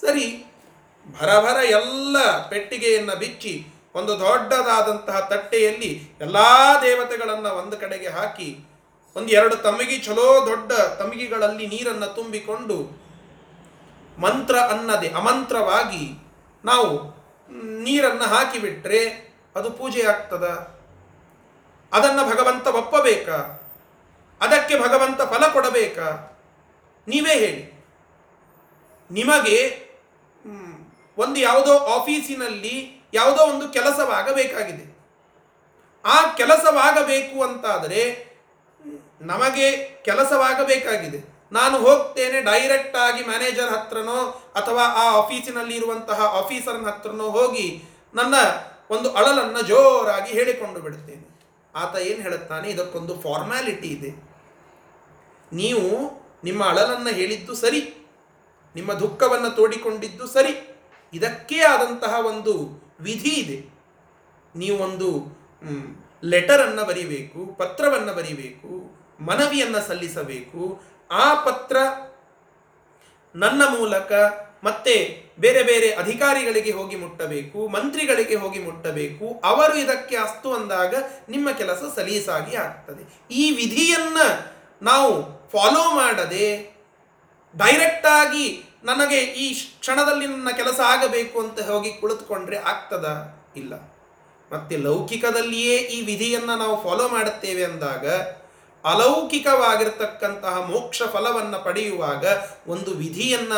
ಸರಿ ಭರಭರ ಎಲ್ಲ ಪೆಟ್ಟಿಗೆಯನ್ನು ಬಿಚ್ಚಿ ಒಂದು ದೊಡ್ಡದಾದಂತಹ ತಟ್ಟೆಯಲ್ಲಿ ಎಲ್ಲ ದೇವತೆಗಳನ್ನು ಒಂದು ಕಡೆಗೆ ಹಾಕಿ ಒಂದು ಎರಡು ತಮಗಿ ಚಲೋ ದೊಡ್ಡ ತಮಗಿಗಳಲ್ಲಿ ನೀರನ್ನು ತುಂಬಿಕೊಂಡು ಮಂತ್ರ ಅನ್ನದೆ ಅಮಂತ್ರವಾಗಿ ನಾವು ನೀರನ್ನು ಹಾಕಿಬಿಟ್ರೆ ಅದು ಪೂಜೆ ಆಗ್ತದ? ಅದನ್ನು ಭಗವಂತ ಒಪ್ಪಬೇಕಾ? ಅದಕ್ಕೆ ಭಗವಂತ ಫಲ ಕೊಡಬೇಕಾ? ನೀವೇ ಹೇಳಿ. ನಿಮಗೆ ಒಂದು ಯಾವುದೋ ಆಫೀಸಿನಲ್ಲಿ ಯಾವುದೋ ಒಂದು ಕೆಲಸವಾಗಬೇಕಾಗಿದೆ. ಆ ಕೆಲಸವಾಗಬೇಕು ಅಂತಾದರೆ ನಮಗೆ ಕೆಲಸವಾಗಬೇಕಾಗಿದೆ. ನಾನು ಹೋಗ್ತೇನೆ ಡೈರೆಕ್ಟ್ ಆಗಿ ಮ್ಯಾನೇಜರ್ ಹತ್ರನೋ ಅಥವಾ ಆ ಆಫೀಸಿನಲ್ಲಿ ಇರುವಂತಹ ಆಫೀಸರ್ನ ಹತ್ರನೋ ಹೋಗಿ ನನ್ನ ಒಂದು ಅಳಲನ್ನು ಜೋರಾಗಿ ಹೇಳಿಕೊಂಡು ಬಿಡುತ್ತೇನೆ. ಆತ ಏನು ಹೇಳುತ್ತಾನೆ? ಇದಕ್ಕೊಂದು ಫಾರ್ಮ್ಯಾಲಿಟಿ ಇದೆ. ನೀವು ನಿಮ್ಮ ಅಳಲನ್ನು ಹೇಳಿದ್ದು ಸರಿ. ನಿಮ್ಮ ದುಃಖವನ್ನು ತೋಡಿಕೊಂಡಿದ್ದು ಸರಿ. ಇದಕ್ಕೇ ಆದಂತಹ ಒಂದು ವಿಧಿ ಇದೆ. ನೀವು ಒಂದು ಲೆಟರನ್ನು ಬರೀಬೇಕು, ಪತ್ರವನ್ನು ಬರಿಬೇಕು, ಮನವಿಯನ್ನು ಸಲ್ಲಿಸಬೇಕು. ಆ ಪತ್ರ ನನ್ನ ಮೂಲಕ ಮತ್ತೆ ಬೇರೆ ಬೇರೆ ಅಧಿಕಾರಿಗಳಿಗೆ ಹೋಗಿ ಮುಟ್ಟಬೇಕು, ಮಂತ್ರಿಗಳಿಗೆ ಹೋಗಿ ಮುಟ್ಟಬೇಕು. ಅವರು ಇದಕ್ಕೆ ಅಸ್ತು ಅಂದಾಗ ನಿಮ್ಮ ಕೆಲಸ ಸಲೀಸಾಗಿ ಆಗ್ತದೆ. ಈ ವಿಧಿಯನ್ನು ನಾವು ಫಾಲೋ ಮಾಡದೆ ಡೈರೆಕ್ಟ್ ಆಗಿ ನನಗೆ ಈ ಕ್ಷಣದಲ್ಲಿ ನನ್ನ ಕೆಲಸ ಆಗಬೇಕು ಅಂತ ಹೋಗಿ ಕುಳಿತುಕೊಂಡ್ರೆ ಆಗ್ತದ? ಇಲ್ಲ. ಮತ್ತೆ ಲೌಕಿಕದಲ್ಲಿಯೇ ಈ ವಿಧಿಯನ್ನ ನಾವು ಫಾಲೋ ಮಾಡುತ್ತೇವೆ ಅಂದಾಗ, ಅಲೌಕಿಕವಾಗಿರ್ತಕ್ಕಂತಹ ಮೋಕ್ಷ ಫಲವನ್ನು ಪಡೆಯುವಾಗ ಒಂದು ವಿಧಿಯನ್ನ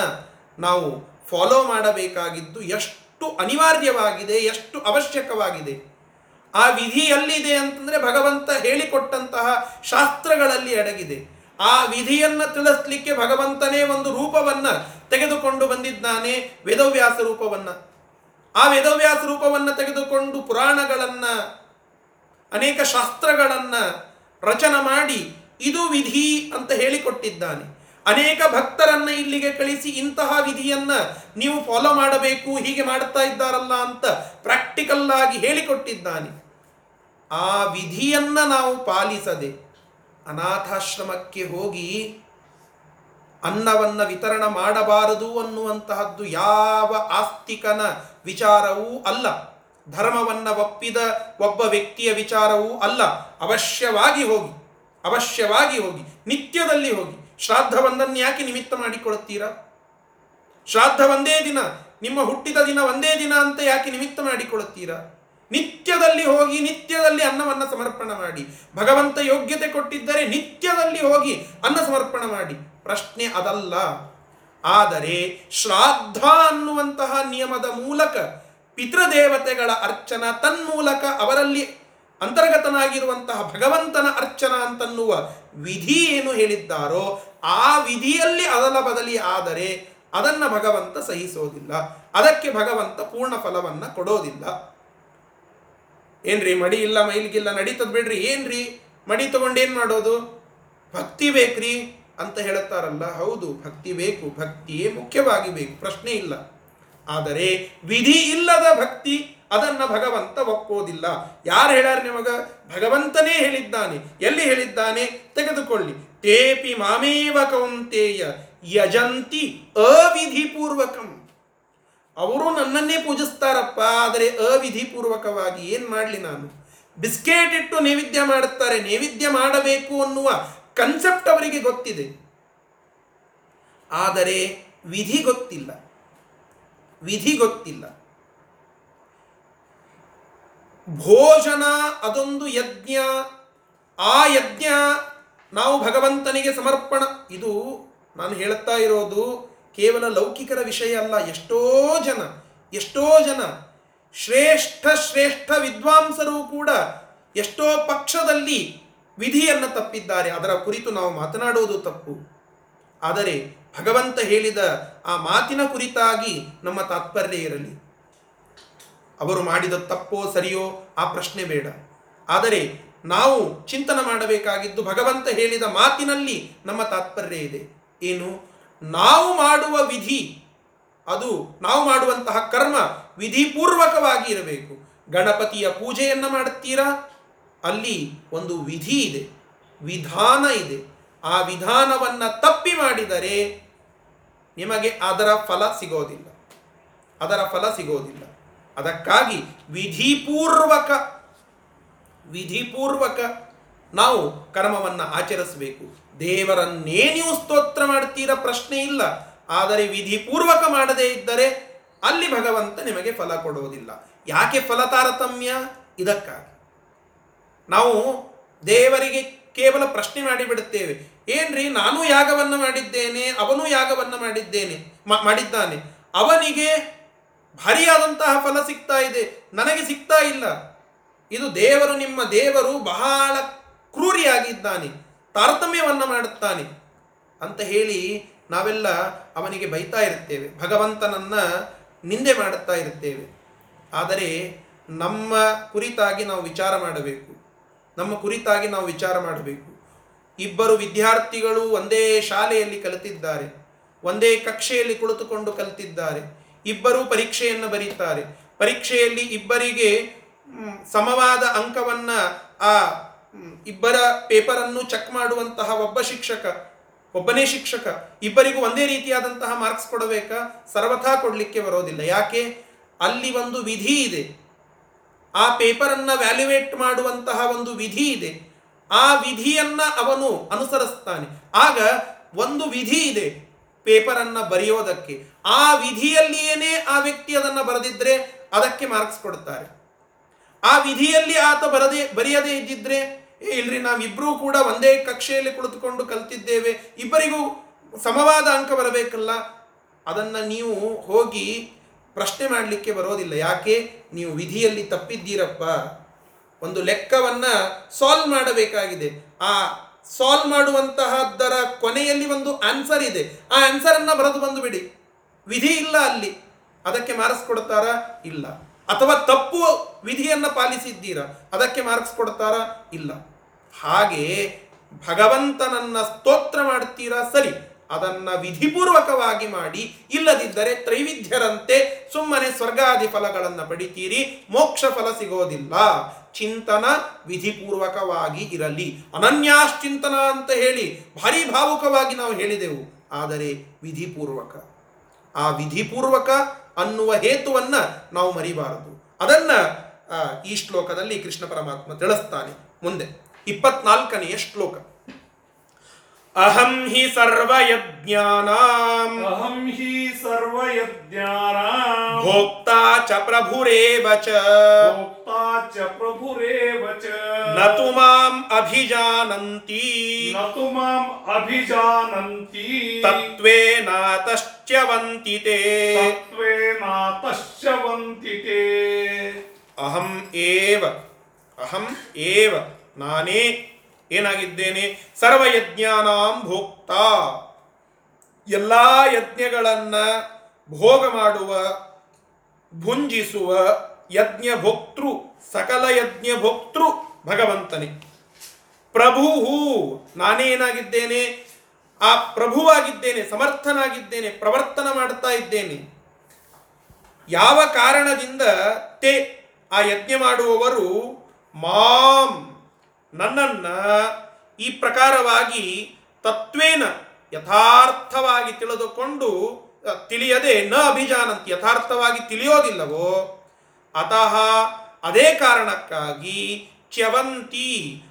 ನಾವು ಫಾಲೋ ಮಾಡಬೇಕಾಗಿದ್ದು ಎಷ್ಟು ಅನಿವಾರ್ಯವಾಗಿದೆ, ಎಷ್ಟು ಅವಶ್ಯಕವಾಗಿದೆ. ಆ ವಿಧಿ ಎಲ್ಲಿದೆ ಅಂತಂದ್ರೆ ಭಗವಂತ ಹೇಳಿಕೊಟ್ಟಂತಹ ಶಾಸ್ತ್ರಗಳಲ್ಲಿ ಅಡಗಿದೆ. ಆ ವಿಧಿಯನ್ನು ತಿಳಿಸ್ಲಿಕ್ಕೆ ಭಗವಂತನೇ ಒಂದು ರೂಪವನ್ನ ತೆಗೆದುಕೊಂಡು ಬಂದಿದ್ದಾನೆ ವೇದವ್ಯಾಸ ರೂಪವನ್ನ. ಆ ವೇದವ್ಯಾಸ ರೂಪವನ್ನ ತೆಗೆದುಕೊಂಡು ಪುರಾಣಗಳನ್ನು, ಅನೇಕ ಶಾಸ್ತ್ರಗಳನ್ನ ರಚನ ಮಾಡಿ ಇದು ವಿಧಿ ಅಂತ ಹೇಳಿಕೊಟ್ಟಿದ್ದಾನೆ. ಅನೇಕ ಭಕ್ತರನ್ನ ಇಲ್ಲಿಗೆ ಕಳಿಸಿ ಇಂತಹ ವಿಧಿಯನ್ನ ನೀವು ಫಾಲೋ ಮಾಡಬೇಕು, ಹೀಗೆ ಮಾಡ್ತಾ ಇದ್ದಾರಲ್ಲ ಅಂತ ಪ್ರಾಕ್ಟಿಕಲ್ ಆಗಿ ಹೇಳಿಕೊಟ್ಟಿದ್ದಾನೆ. ಆ ವಿಧಿಯನ್ನ ನಾವು ಪಾಲಿಸದೆ ಅನಾಥಾಶ್ರಮಕ್ಕೆ ಹೋಗಿ ಅನ್ನವನ್ನ ವಿತರಣ ಮಾಡಬಾರದು ಅನ್ನುವಂತಹದ್ದು ಯಾವ ಆಸ್ತಿಕನ ವಿಚಾರವೂ ಅಲ್ಲ. ಧರ್ಮವನ್ನು ಒಪ್ಪಿದ ಒಬ್ಬ ವ್ಯಕ್ತಿಯ ವಿಚಾರವೂ ಅಲ್ಲ. ಅವಶ್ಯವಾಗಿ ಹೋಗಿ ಅವಶ್ಯವಾಗಿ ಹೋಗಿ, ನಿತ್ಯದಲ್ಲಿ ಹೋಗಿ. ಶ್ರಾದ್ದವೊಂದನ್ನು ಯಾಕೆ ನಿಮಿತ್ತ ಮಾಡಿಕೊಳ್ಳುತ್ತೀರಾ ಶ್ರಾದ್ದ ಒಂದೇ ದಿನ, ನಿಮ್ಮ ಹುಟ್ಟಿದ ದಿನ ಒಂದೇ ದಿನ ಅಂತ ಯಾಕೆ ನಿಮಿತ್ತ ಮಾಡಿಕೊಳ್ಳುತ್ತೀರಾ ನಿತ್ಯದಲ್ಲಿ ಹೋಗಿ ನಿತ್ಯದಲ್ಲಿ ಅನ್ನವನ್ನು ಸಮರ್ಪಣೆ ಮಾಡಿ. ಭಗವಂತ ಯೋಗ್ಯತೆ ಕೊಟ್ಟಿದ್ದರೆ ನಿತ್ಯದಲ್ಲಿ ಹೋಗಿ ಅನ್ನ ಸಮರ್ಪಣೆ ಮಾಡಿ. ಪ್ರಶ್ನೆ ಅದಲ್ಲ. ಆದರೆ ಶ್ರಾದ್ದ ಅನ್ನುವಂತಹ ನಿಯಮದ ಮೂಲಕ ಪಿತೃದೇವತೆಗಳ ಅರ್ಚನ ತನ್ಮೂಲಕ ಅವರಲ್ಲಿ ಅಂತರ್ಗತನಾಗಿರುವಂತಹ ಭಗವಂತನ ಅರ್ಚನ ಅಂತನ್ನುವ ವಿಧಿ ಏನು ಹೇಳಿದ್ದಾರೋ ಆ ವಿಧಿಯಲ್ಲಿ ಅದಲ ಬದಲಿ ಆದರೆ ಅದನ್ನ ಭಗವಂತ ಸಹಿಸೋದಿಲ್ಲ. ಅದಕ್ಕೆ ಭಗವಂತ ಪೂರ್ಣ ಫಲವನ್ನು ಕೊಡೋದಿಲ್ಲ. ಏನ್ರಿ, ಮಡಿ ಇಲ್ಲ ಮೈಲ್ಗಿಲ್ಲ ನಡೀತದ ಬಿಡ್ರಿ, ಏನ್ರಿ? ಮಡಿ ತಗೊಂಡು ಏನ್ ಮಾಡೋದು? ಭಕ್ತಿ ಬೇಕ್ರಿ ಅಂತ ಹೇಳುತ್ತಾರಲ್ಲ ಹೌದು, ಭಕ್ತಿ ಬೇಕು, ಭಕ್ತಿಯೇ ಮುಖ್ಯವಾಗಿ ಬೇಕು, ಪ್ರಶ್ನೆ ಇಲ್ಲ. ಆದರೆ ವಿಧಿ ಇಲ್ಲದ ಭಕ್ತಿ, ಅದನ್ನ ಭಗವಂತ ಒಪ್ಪೋದಿಲ್ಲ. ಯಾರು ಹೇಳಾರ ನಿಮಗ? ಭಗವಂತನೇ ಹೇಳಿದ್ದಾನೆ. ಎಲ್ಲಿ ಹೇಳಿದ್ದಾನೆ? ತೆಗೆದುಕೊಳ್ಳಿ. ತೇಪಿ ಮಾಮೇವ ಕೌಂತೇಯ ಯಜಂತಿ ಅವಿಧಿಪೂರ್ವಕಂ. ಅವರು ನನ್ನನ್ನೇ ಪೂಜಿಸ್ತಾರಪ್ಪ, ಆದರೆ ಅವಿಧಿಪೂರ್ವಕವಾಗಿ ಏನು ಮಾಡಲಿ ನಾನು? ಬಿಸ್ಕೆಟ್ ಇಟ್ಟು ನೈವೇದ್ಯ ಮಾಡುತ್ತಾರೆ, ನೈವೇದ್ಯ ಮಾಡಬೇಕು ಅನ್ನುವ ಕನ್ಸೆಪ್ಟ್ ಅವರಿಗೆ ಗೊತ್ತಿದೆ. ಆದರೆ ವಿಧಿ ಗೊತ್ತಿಲ್ಲ. ವಿಧಿ ಗೊತ್ತಿಲ್ಲ. ಭೋಜನ ಅದೊಂದು ಯಜ್ಞ. ಆ ಯಜ್ಞ ನಾವು ಭಗವಂತನಿಗೆ ಸಮರ್ಪಣ. ಇದು ನಾನು ಹೇಳ್ತಾ ಇರೋದು ಕೇವಲ ಲೌಕಿಕರ ವಿಷಯ ಅಲ್ಲ, ಎಷ್ಟೋ ಜನ ಎಷ್ಟೋ ಜನ ಶ್ರೇಷ್ಠ ಶ್ರೇಷ್ಠ ವಿದ್ವಾಂಸರು ಕೂಡ ಎಷ್ಟೋ ಪಕ್ಷದಲ್ಲಿ ವಿಧಿಯನ್ನು ತಪ್ಪಿದ್ದಾರೆ. ಅದರ ಕುರಿತು ನಾವು ಮಾತನಾಡುವುದು ತಪ್ಪು. ಆದರೆ ಭಗವಂತ ಹೇಳಿದ ಆ ಮಾತಿನ ಕುರಿತಾಗಿ ನಮ್ಮ ತಾತ್ಪರ್ಯ ಇರಲಿ. ಅವರು ಮಾಡಿದ ತಪ್ಪೋ ಸರಿಯೋ ಆ ಪ್ರಶ್ನೆ ಬೇಡ. ಆದರೆ ನಾವು ಚಿಂತನೆ ಮಾಡಬೇಕಾಗಿದ್ದು ಭಗವಂತ ಹೇಳಿದ ಮಾತಿನಲ್ಲಿ ನಮ್ಮ ತಾತ್ಪರ್ಯ ಇದೆ. ಏನು? ನಾವು ಮಾಡುವ ವಿಧಿ, ಅದು ನಾವು ಮಾಡುವಂತಹ ಕರ್ಮ ವಿಧಿಪೂರ್ವಕವಾಗಿ ಇರಬೇಕು. ಗಣಪತಿಯ ಪೂಜೆಯನ್ನು ಮಾಡುತ್ತೀರಾ? ಅಲ್ಲಿ ಒಂದು ವಿಧಿ ಇದೆ, ವಿಧಾನ ಇದೆ. ಆ ವಿಧಾನವನ್ನು ತಪ್ಪಿ ಮಾಡಿದರೆ ನಿಮಗೆ ಅದರ ಫಲ ಸಿಗೋದಿಲ್ಲ. ಅದರ ಫಲ ಸಿಗೋದಿಲ್ಲ. ಅದಕ್ಕಾಗಿ ವಿಧಿಪೂರ್ವಕ ವಿಧಿಪೂರ್ವಕ ನಾವು ಕರ್ಮವನ್ನು ಆಚರಿಸಬೇಕು. ದೇವರನ್ನೇ ನೀವು ಸ್ತೋತ್ರ ಮಾಡ್ತೀರಾ ಪ್ರಶ್ನೆ ಇಲ್ಲ. ಆದರೆ ವಿಧಿಪೂರ್ವಕ ಮಾಡದೇ ಇದ್ದರೆ ಅಲ್ಲಿ ಭಗವಂತ ನಿಮಗೆ ಫಲ ಕೊಡುವುದಿಲ್ಲ. ಯಾಕೆ ಫಲ ತಾರತಮ್ಯ? ಇದಕ್ಕಾಗಿ. ನಾವು ದೇವರಿಗೆ ಕೇವಲ ಪ್ರಶ್ನೆ ಮಾಡಿಬಿಡುತ್ತೇವೆ. ಏನ್ರಿ, ನಾನು ಯಾಗವನ್ನು ಮಾಡಿದ್ದೇನೆ, ಅವನು ಯಾಗವನ್ನು ಮಾಡಿದ್ದೇನೆ ಮಾಡಿದ್ದಾನೆ. ಅವನಿಗೆ ಭಾರಿಯಾದಂತಹ ಫಲ ಸಿಗ್ತಾ ಇದೆ. ನನಗೆ ಸಿಗ್ತಾ ಇಲ್ಲ. ಇದು ದೇವರು ನಿಮ್ಮ ದೇವರು ಬಹಳ ಕ್ರೂರಿಯಾಗಿದ್ದಾನೆ. ತಾರತಮ್ಯವನ್ನು ಮಾಡುತ್ತಾನೆ ಅಂತ ಹೇಳಿ ನಾವೆಲ್ಲ ಅವನಿಗೆ ಬೈತಾ ಇರುತ್ತೇವೆ. ಭಗವಂತನನ್ನ ನಿಂದೆ ಮಾಡುತ್ತಾ ಇರುತ್ತೇವೆ. ಆದರೆ ನಮ್ಮ ಕುರಿತಾಗಿ ನಾವು ವಿಚಾರ ಮಾಡಬೇಕು. ನಮ್ಮ ಕುರಿತಾಗಿ ನಾವು ವಿಚಾರ ಮಾಡಬೇಕು. ಇಬ್ಬರು ವಿದ್ಯಾರ್ಥಿಗಳು ಒಂದೇ ಶಾಲೆಯಲ್ಲಿ ಕಲಿತಿದ್ದಾರೆ. ಒಂದೇ ಕಕ್ಷೆಯಲ್ಲಿ ಕುಳಿತುಕೊಂಡು ಕಲಿತಿದ್ದಾರೆ. ಇಬ್ಬರು ಪರೀಕ್ಷೆಯನ್ನು ಬರೀತಾರೆ. ಪರೀಕ್ಷೆಯಲ್ಲಿ ಇಬ್ಬರಿಗೆ ಸಮವಾದ ಅಂಕವನ್ನ ಆ ಇಬ್ಬರ ಪೇಪರನ್ನು ಚೆಕ್ ಮಾಡುವಂತಹ ಒಬ್ಬ ಶಿಕ್ಷಕ, ಒಬ್ಬನೇ ಶಿಕ್ಷಕ, ಇಬ್ಬರಿಗೂ ಒಂದೇ ರೀತಿಯಾದಂತಹ ಮಾರ್ಕ್ಸ್ ಕೊಡಬೇಕಾ? ಸರ್ವಥಾ ಕೊಡಲಿಕ್ಕೆ ಬರೋದಿಲ್ಲ. ಯಾಕೆ? ಅಲ್ಲಿ ಒಂದು ವಿಧಿ ಇದೆ. ಆ ಪೇಪರನ್ನ ವ್ಯಾಲ್ಯುವೇಟ್ ಮಾಡುವಂತಹ ಒಂದು ವಿಧಿ ಇದೆ. ಆ ವಿಧಿಯನ್ನ ಅವನು ಅನುಸರಿಸ್ತಾನೆ. ಆಗ ಒಂದು ವಿಧಿ ಇದೆ ಪೇಪರನ್ನು ಬರೆಯೋದಕ್ಕೆ. ಆ ವಿಧಿಯಲ್ಲಿಯೇನೇ ಆ ವ್ಯಕ್ತಿ ಅದನ್ನ ಬರೆದಿದ್ರೆ ಅದಕ್ಕೆ ಮಾರ್ಕ್ಸ್ ಕೊಡ್ತಾರೆ. ಆ ವಿಧಿಯಲ್ಲಿ ಆತ ಬರದೆ, ಬರೆಯದೇ ಇದ್ದಿದ್ರೆ ಏ, ಇಲ್ರಿ, ನಾವಿಬ್ರೂ ಕೂಡ ಒಂದೇ ಕಕ್ಷೆಯಲ್ಲಿ ಕುಳಿತುಕೊಂಡು ಕಲ್ತಿದ್ದೇವೆ. ಇಬ್ಬರಿಗೂ ಸಮವಾದ ಅಂಕ ಬರಬೇಕಲ್ಲ. ಅದನ್ನ ನೀವು ಹೋಗಿ ಪ್ರಶ್ನೆ ಮಾಡಲಿಕ್ಕೆ ಬರೋದಿಲ್ಲ. ಯಾಕೆ? ನೀವು ವಿಧಿಯಲ್ಲಿ ತಪ್ಪಿದ್ದೀರಪ್ಪ. ಒಂದು ಲೆಕ್ಕವನ್ನ ಸಾಲ್ವ್ ಮಾಡಬೇಕಾಗಿದೆ. ಆ ಸಾಲ್ವ್ ಮಾಡುವಂತಹದ್ದರ ಕೊನೆಯಲ್ಲಿ ಒಂದು ಆನ್ಸರ್ ಇದೆ. ಆ ಆನ್ಸರ್ ಅನ್ನ ಬರೆದು ಬಂದು ಬಿಡಿ. ವಿಧಿ ಇಲ್ಲ ಅಲ್ಲಿ. ಅದಕ್ಕೆ ಮಾರ್ಕ್ಸ್ ಕೊಡ್ತಾರಾ? ಇಲ್ಲ. ಅಥವಾ ತಪ್ಪು ವಿಧಿಯನ್ನ ಪಾಲಿಸಿದ್ದೀರಾ? ಅದಕ್ಕೆ ಮಾರ್ಕ್ಸ್ ಕೊಡ್ತಾರಾ? ಇಲ್ಲ. ಹಾಗೆ ಭಗವಂತನನ್ನ ಸ್ತೋತ್ರ ಮಾಡ್ತೀರಾ ಸರಿ, ಅದನ್ನ ವಿಧಿಪೂರ್ವಕವಾಗಿ ಮಾಡಿ, ಇಲ್ಲದಿದ್ದರೆ ತ್ರೈವಿಧ್ಯರಂತೆ ಸುಮ್ಮನೆ ಸ್ವರ್ಗಾದಿ ಫಲಗಳನ್ನ ಪಡಿತೀರಿ, ಮೋಕ್ಷ ಫಲ ಸಿಗೋದಿಲ್ಲ. ಚಿಂತನ ವಿಧಿಪೂರ್ವಕವಾಗಿ ಇರಲಿ. ಅನನ್ಯಾಶ್ಚಿಂತನ ಅಂತ ಹೇಳಿ ಭಾರಿ ಭಾವುಕವಾಗಿ ನಾವು ಹೇಳಿದೆವು, ಆದರೆ ವಿಧಿಪೂರ್ವಕ. ಆ ವಿಧಿಪೂರ್ವಕ ಅನ್ನುವ ಹೇತುವನ್ನ ನಾವು ಮರಿಬಾರದು. ಅದನ್ನ ಈ ಶ್ಲೋಕದಲ್ಲಿ ಕೃಷ್ಣ ಪರಮಾತ್ಮ ತಿಳಿಸ್ತಾನೆ ಮುಂದೆ. ಇಪ್ಪತ್ನಾಲ್ಕನೆಯ ಶ್ಲೋಕ ಅಹಂ ಹಿ ಸರ್ವಯಜ್ಞಾನಾಂ ಅಹಂ ಹಿ ಸರ್ವಯಜ್ಞಾನಾಂ ಭೋಕ್ತಾ ಚ ಪ್ರಭುರೇವ ಚ ಭೋಕ್ತಾ ಚ ಪ್ರಭುರೇವ ಚ ನ ತು ಮಾಂ ಅಭಿಜಾನಂತಿ ನ ತು ಮಾಂ ಅಭಿಜಾನಂತಿ ತತ್ವೇನಾತಶ್ಚ್ಯವಂತಿ ತೇ ತತ್ವೇನಾತಶ್ಚವಂತಿ ತೇ ಅಹಂ ಏವ ಅಹಂ ಏವ ನಾನೇ ಏನಾಗಿದ್ದೇನೆ? ಸರ್ವಯಜ್ಞಾನಾಂ ಭೋಕ್ತ. ಎಲ್ಲ ಯಜ್ಞಗಳನ್ನು ಭೋಗ ಮಾಡುವ, ಭುಂಜಿಸುವ ಯಜ್ಞ ಭೋಕ್ತೃ, ಸಕಲ ಯಜ್ಞ ಭೋಕ್ತೃ ಭಗವಂತನೇ. ಪ್ರಭು ನಾನೇನಾಗಿದ್ದೇನೆ ಆ ಪ್ರಭುವಾಗಿದ್ದೇನೆ, ಸಮರ್ಥನಾಗಿದ್ದೇನೆ, ಪ್ರವರ್ತನ ಮಾಡ್ತಾ ಇದ್ದೇನೆ. ಯಾವ ಕಾರಣದಿಂದ ತೇ ಆ ಯಜ್ಞ ಮಾಡುವವರು ಮಾಂ. ನನ್ನನ್ನ ಈ ಪ್ರಕಾರವಾಗಿ ತತ್ವೇನ ಯಥಾರ್ಥವಾಗಿ ತಿಳಿದುಕೊಂಡು ತಿಳಿಯದೆ ನ ಅಭಿಜಾನಂತಿ ಯಥಾರ್ಥವಾಗಿ ತಿಳಿಯೋದಿಲ್ಲವೋ, ಅತಃ ಅದೇ ಕಾರಣಕ್ಕಾಗಿ ಚ್ಯವಂತಿ,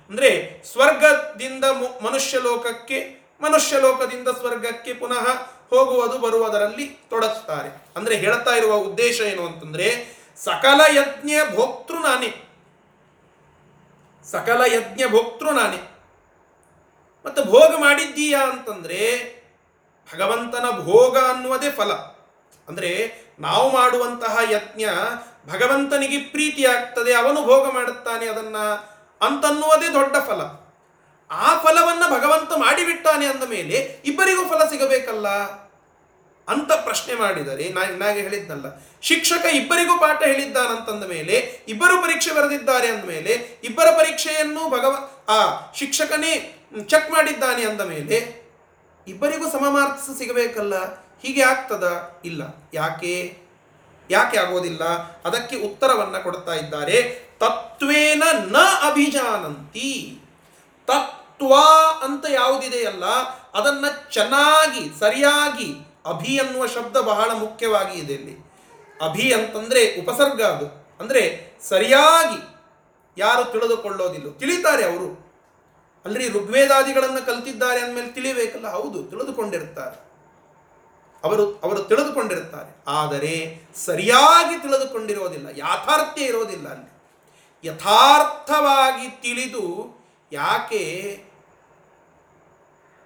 ಅಂದರೆ ಸ್ವರ್ಗದಿಂದ ಮನುಷ್ಯ ಲೋಕಕ್ಕೆ ಮನುಷ್ಯ ಲೋಕದಿಂದ ಸ್ವರ್ಗಕ್ಕೆ ಪುನಃ ಹೋಗುವುದು ಬರುವುದರಲ್ಲಿ ತೊಡಸ್ತಾರೆ ಅಂದರೆ ಹೇಳ್ತಾ ಇರುವ ಉದ್ದೇಶ ಏನು ಅಂತಂದರೆ, ಸಕಲ ಯಜ್ಞ ಭೋಕ್ತೃ ನಾನೇ. ಸಕಲ ಯಜ್ಞ ಭೋಕ್ತೃ ನಾನೇ. ಮತ್ತು ಭೋಗ ಮಾಡಿದ್ದೀಯಾ ಅಂತಂದರೆ ಭಗವಂತನ ಭೋಗ ಅನ್ನುವುದೇ ಫಲ. ಅಂದರೆ ನಾವು ಮಾಡುವಂತಹ ಯಜ್ಞ ಭಗವಂತನಿಗೆ ಪ್ರೀತಿ ಆಗ್ತದೆ ಅವನು ಭೋಗ ಮಾಡುತ್ತಾನೆ ಅದನ್ನು ಅಂತನ್ನುವುದೇ ದೊಡ್ಡ ಫಲ. ಆ ಫಲವನ್ನು ಭಗವಂತ ಮಾಡಿಬಿಟ್ಟಾನೆ ಅಂದ ಮೇಲೆ ಇಬ್ಬರಿಗೂ ಫಲ ಸಿಗಬೇಕಲ್ಲ? ಅಂತ ಪ್ರಶ್ನೆ ಮಾಡಿದರೆ, ನಾ ನಾಗೆ ಹೇಳಿದ್ದಲ್ಲ ಶಿಕ್ಷಕ ಇಬ್ಬರಿಗೂ ಪಾಠ ಹೇಳಿದ್ದಾನಂತಂದ ಮೇಲೆ, ಇಬ್ಬರು ಪರೀಕ್ಷೆ ಬರೆದಿದ್ದಾರೆ ಅಂದ ಮೇಲೆ, ಇಬ್ಬರ ಪರೀಕ್ಷೆಯನ್ನು ಭಗವ ಆ, ಶಿಕ್ಷಕನೇ ಚೆಕ್ ಮಾಡಿದ್ದಾನೆ ಅಂದ ಮೇಲೆ, ಇಬ್ಬರಿಗೂ ಸಮ ಮಾರ್ಕ್ಸ್ ಸಿಗಬೇಕಲ್ಲ? ಹೀಗೆ ಆಗ್ತದ? ಇಲ್ಲ. ಯಾಕೆ? ಯಾಕೆ ಆಗೋದಿಲ್ಲ? ಅದಕ್ಕೆ ಉತ್ತರವನ್ನು ಕೊಡ್ತಾ ಇದ್ದಾರೆ. ತತ್ವೇನ ನ ಅಭಿಜಾನಂತಿ. ತತ್ವ ಅಂತ ಯಾವುದಿದೆಯಲ್ಲ, ಅದನ್ನ ಚೆನ್ನಾಗಿ, ಸರಿಯಾಗಿ ಅಭಿ ಅನ್ನುವ ಶಬ್ದ ಬಹಳ ಮುಖ್ಯವಾಗಿ ಇದೆ ಇಲ್ಲಿ. ಅಭಿ ಅಂತಂದ್ರೆ ಉಪಸರ್ಗ ಅದು. ಅಂದ್ರೆ ಸರಿಯಾಗಿ ಯಾರು ತಿಳಿದುಕೊಳ್ಳೋದಿಲ್ಲ. ತಿಳಿತಾರೆ ಅವರು. ಅಲ್ರಿ ಋಗ್ವೇದಾದಿಗಳನ್ನು ಕಲ್ತಿದ್ದಾರೆ ಅಂದಮೇಲೆ ತಿಳಿಬೇಕಲ್ಲ. ಹೌದು, ತಿಳಿದುಕೊಂಡಿರ್ತಾರೆ. ಅವರು ಅವರು ತಿಳಿದುಕೊಂಡಿರ್ತಾರೆ. ಆದರೆ ಸರಿಯಾಗಿ ತಿಳಿದುಕೊಂಡಿರೋದಿಲ್ಲ. ಯಾಥಾರ್ಥ್ಯ ಇರೋದಿಲ್ಲ ಅಲ್ಲಿ. ಯಥಾರ್ಥವಾಗಿ ತಿಳಿದು ಯಾಕೆ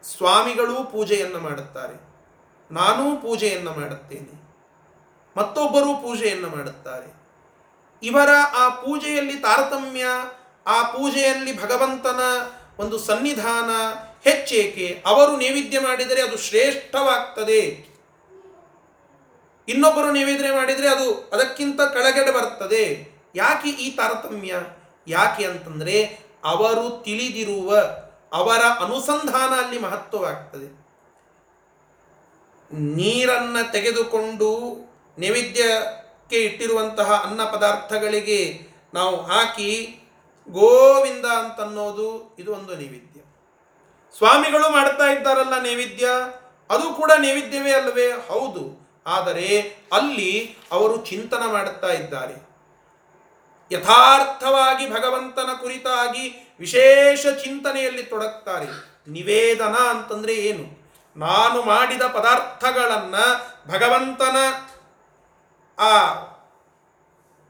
ಸ್ವಾಮಿಗಳು ಪೂಜೆಯನ್ನು ಮಾಡುತ್ತಾರೆ. ನಾನೂ ಪೂಜೆಯನ್ನು ಮಾಡುತ್ತೇನೆ. ಮತ್ತೊಬ್ಬರೂ ಪೂಜೆಯನ್ನು ಮಾಡುತ್ತಾರೆ. ಇವರ ಆ ಪೂಜೆಯಲ್ಲಿ ತಾರತಮ್ಯ, ಆ ಪೂಜೆಯಲ್ಲಿ ಭಗವಂತನ ಒಂದು ಸನ್ನಿಧಾನ ಹೆಚ್ಚೇಕೆ, ಅವರು ನೈವೇದ್ಯ ಮಾಡಿದರೆ ಅದು ಶ್ರೇಷ್ಠವಾಗ್ತದೆ. ಇನ್ನೊಬ್ಬರು ನೈವೇದ್ಯ ಮಾಡಿದರೆ ಅದು ಅದಕ್ಕಿಂತ ಕೆಳಗಡೆ ಬರ್ತದೆ. ಯಾಕೆ ಈ ತಾರತಮ್ಯ? ಯಾಕೆ ಅಂತಂದ್ರೆ, ಅವರು ತಿಳಿದಿರುವ ಅವರ ಅನುಸಂಧಾನ ಅಲ್ಲಿ ಮಹತ್ವವಾಗ್ತದೆ. ನೀರನ್ನ ತೆಗೆದುಕೊಂಡು ನೈವೇದ್ಯಕ್ಕೆ ಇಟ್ಟಿರುವಂತಹ ಅನ್ನ ಪದಾರ್ಥಗಳಿಗೆ ನಾವು ಹಾಕಿ ಗೋವಿಂದ ಅಂತನ್ನೋದು ಇದು ಒಂದು ನೈವೇದ್ಯ. ಸ್ವಾಮಿಗಳು ಮಾಡ್ತಾ ಇದ್ದಾರಲ್ಲ ನೈವೇದ್ಯ, ಅದು ಕೂಡ ನೈವೇದ್ಯವೇ ಅಲ್ಲವೇ? ಹೌದು. ಆದರೆ ಅಲ್ಲಿ ಅವರು ಚಿಂತನ ಮಾಡುತ್ತಾ ಇದ್ದಾರೆ. ಯಥಾರ್ಥವಾಗಿ ಭಗವಂತನ ಕುರಿತಾಗಿ ವಿಶೇಷ ಚಿಂತನೆಯಲ್ಲಿ ತೊಡಗ್ತಾರೆ. ನಿವೇದನ ಅಂತಂದರೆ ಏನು? ನಾನು ಮಾಡಿದ ಪದಾರ್ಥಗಳನ್ನ ಭಗವಂತನ, ಆ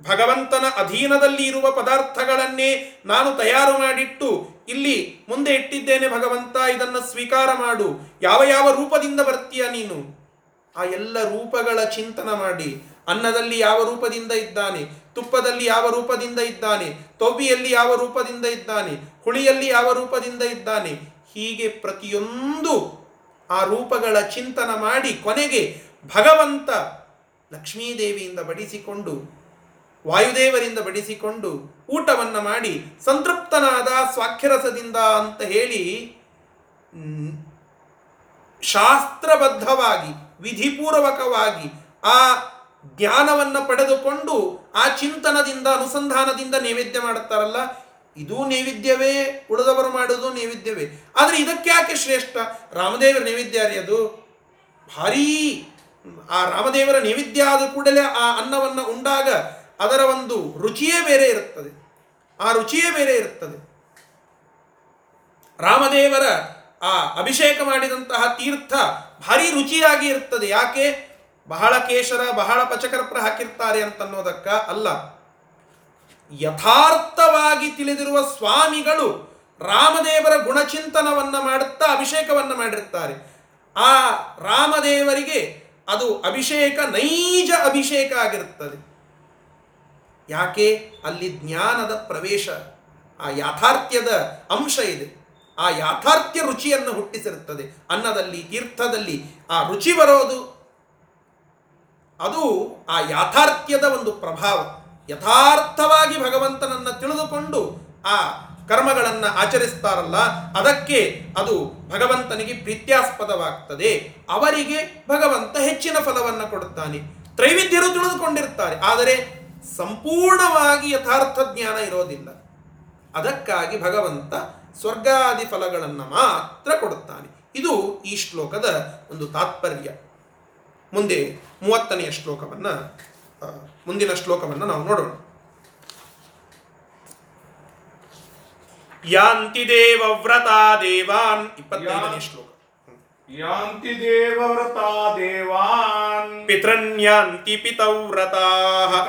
ಭಗವಂತನ ಅಧೀನದಲ್ಲಿ ಇರುವ ಪದಾರ್ಥಗಳನ್ನೇ ನಾನು ತಯಾರು ಮಾಡಿಟ್ಟು ಇಲ್ಲಿ ಮುಂದೆ ಇಟ್ಟಿದ್ದೇನೆ ಭಗವಂತ, ಇದನ್ನು ಸ್ವೀಕಾರ ಮಾಡು. ಯಾವ ಯಾವ ರೂಪದಿಂದ ಬರ್ತೀಯ ನೀನು? ಆ ಎಲ್ಲ ರೂಪಗಳ ಚಿಂತನ ಮಾಡಿ. ಅನ್ನದಲ್ಲಿ ಯಾವ ರೂಪದಿಂದ ಇದ್ದಾನೆ? ತುಪ್ಪದಲ್ಲಿ ಯಾವ ರೂಪದಿಂದ ಇದ್ದಾನೆ? ತೊಬಿಯಲ್ಲಿ ಯಾವ ರೂಪದಿಂದ ಇದ್ದಾನೆ? ಹುಳಿಯಲ್ಲಿ ಯಾವ ರೂಪದಿಂದ ಇದ್ದಾನೆ? ಹೀಗೆ ಪ್ರತಿಯೊಂದು ಆ ರೂಪಗಳ ಚಿಂತನ ಮಾಡಿ ಕೊನೆಗೆ ಭಗವಂತ ಲಕ್ಷ್ಮೀದೇವಿಯಿಂದ ಬಡಿಸಿಕೊಂಡು, ವಾಯುದೇವರಿಂದ ಬಡಿಸಿಕೊಂಡು ಊಟವನ್ನು ಮಾಡಿ ಸಂತೃಪ್ತನಾದ ಸ್ವಾಖ್ಯರಸದಿಂದ ಅಂತ ಹೇಳಿ ಶಾಸ್ತ್ರಬದ್ಧವಾಗಿ, ವಿಧಿಪೂರ್ವಕವಾಗಿ ಆ ಜ್ಞಾನವನ್ನು ಪಡೆದುಕೊಂಡು ಆ ಚಿಂತನದಿಂದ, ಅನುಸಂಧಾನದಿಂದ ನೈವೇದ್ಯ ಮಾಡುತ್ತಾರಲ್ಲ ಇದು ನೈವೇದ್ಯವೇ, ಉಳಿದವರು ಮಾಡೋದು ನೈವೇದ್ಯವೇ. ಆದರೆ ಇದಕ್ಕೆ ಯಾಕೆ ಶ್ರೇಷ್ಠ? ರಾಮದೇವರ ನೈವೇದ್ಯ ರೀ ಭಾರೀ. ಆ ರಾಮದೇವರ ನೈವೇದ್ಯ ಆದ ಕೂಡಲೇ ಆ ಅನ್ನವನ್ನು ಉಂಡಾಗ ಅದರ ಒಂದು ರುಚಿಯೇ ಬೇರೆ ಇರುತ್ತದೆ. ಆ ರುಚಿಯೇ ಬೇರೆ ಇರುತ್ತದೆ. ರಾಮದೇವರ ಆ ಅಭಿಷೇಕ ಮಾಡಿದಂತಹ ತೀರ್ಥ ಭಾರಿ ರುಚಿಯಾಗಿ ಇರ್ತದೆ ಯಾಕೆ? ಬಹಳ ಕೇಶರ, ಬಹಳ ಪಚಕರ್ಪರ ಹಾಕಿರ್ತಾರೆ ಅಂತನ್ನೋದಕ್ಕ ಅಲ್ಲ. ಯಥಾರ್ಥವಾಗಿ ತಿಳಿದಿರುವ ಸ್ವಾಮಿಗಳು ರಾಮದೇವರ ಗುಣಚಿಂತನವನ್ನು ಮಾಡುತ್ತಾ ಅಭಿಷೇಕವನ್ನು ಮಾಡಿರ್ತಾರೆ. ಆ ರಾಮದೇವರಿಗೆ ಅದು ಅಭಿಷೇಕ, ನೈಜ ಅಭಿಷೇಕ ಆಗಿರುತ್ತದೆ. ಯಾಕೆ? ಅಲ್ಲಿ ಜ್ಞಾನದ ಪ್ರವೇಶ, ಆ ಯಾಥಾರ್ಥ್ಯದ ಅಂಶ ಇದೆ. ಆ ಯಾಥಾರ್ಥ್ಯ ರುಚಿಯನ್ನು ಹುಟ್ಟಿಸಿರುತ್ತದೆ. ಅನ್ನದಲ್ಲಿ, ತೀರ್ಥದಲ್ಲಿ ಆ ರುಚಿ ಬರೋದು. ಅದು ಆ ಯಾಥಾರ್ಥ್ಯದ ಒಂದು ಪ್ರಭಾವ. ಯಥಾರ್ಥವಾಗಿ ಭಗವಂತನನ್ನು ತಿಳಿದುಕೊಂಡು ಆ ಕರ್ಮಗಳನ್ನು ಆಚರಿಸ್ತಾರಲ್ಲ, ಅದಕ್ಕೆ ಅದು ಭಗವಂತನಿಗೆ ಪ್ರೀತ್ಯಾಸ್ಪದವಾಗ್ತದೆ. ಅವರಿಗೆ ಭಗವಂತ ಹೆಚ್ಚಿನ ಫಲವನ್ನು ಕೊಡುತ್ತಾನೆ. ತ್ರೈವಿದ್ಯರು ತಿಳಿದುಕೊಂಡಿರ್ತಾರೆ, ಆದರೆ ಸಂಪೂರ್ಣವಾಗಿ ಯಥಾರ್ಥ ಜ್ಞಾನ ಇರೋದಿಲ್ಲ. ಅದಕ್ಕಾಗಿ ಭಗವಂತ ಸ್ವರ್ಗಾದಿ ಫಲಗಳನ್ನು ಮಾತ್ರ ಕೊಡುತ್ತಾನೆ. ಇದು ಈ ಶ್ಲೋಕದ ಒಂದು ತಾತ್ಪರ್ಯ. ಮುಂದೆ ಮೂವತ್ತನೆಯ ಶ್ಲೋಕವನ್ನು ಮುಂದಿನ ಶ್ಲೋಕವನ್ನು ನಾವು ನೋಡೋಣ. ಯಾಂತಿ ದೇವವ್ರತಾ ದೇವಾನ್ ಇಪ್ಪತ್ತೈದನೇ ಶ್ಲೋಕ. ಯಾಂತಿ ದೇವವ್ರತಾ ದೇವಾನ್. ಪಿತೃನ್ಯಾಂತಿ ಪಿತವ್ರತಾಃ.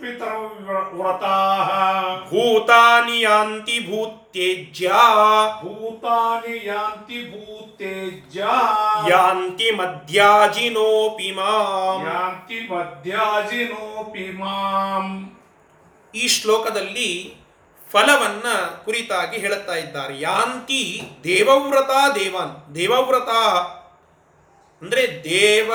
ಯಾಂತಿ भूतानि ಭೂತಾನಿ ಯಾಂತಿ भूतानि ಭೂತಾನಿ ಯಾಂತಿ यान्ति ಮಧ್ಯಾಜಿನೋಪಿ ಮಾಂ ಯಾಂತಿ ಮಧ್ಯಾಜಿನೋಪಿ ಮಾಂ ಈ ಶ್ಲೋಕದಲ್ಲಿ ಫಲವನ್ನ ಕುರಿತಾಗಿ ಹೇಳುತ್ತಾ ಇದ್ದಾರೆ. ಯಾಂತಿ ದೇವವ್ರತ ದೇವಾನ್ ದೇವವ್ರತ ಅಂದ್ರೆ ದೇವ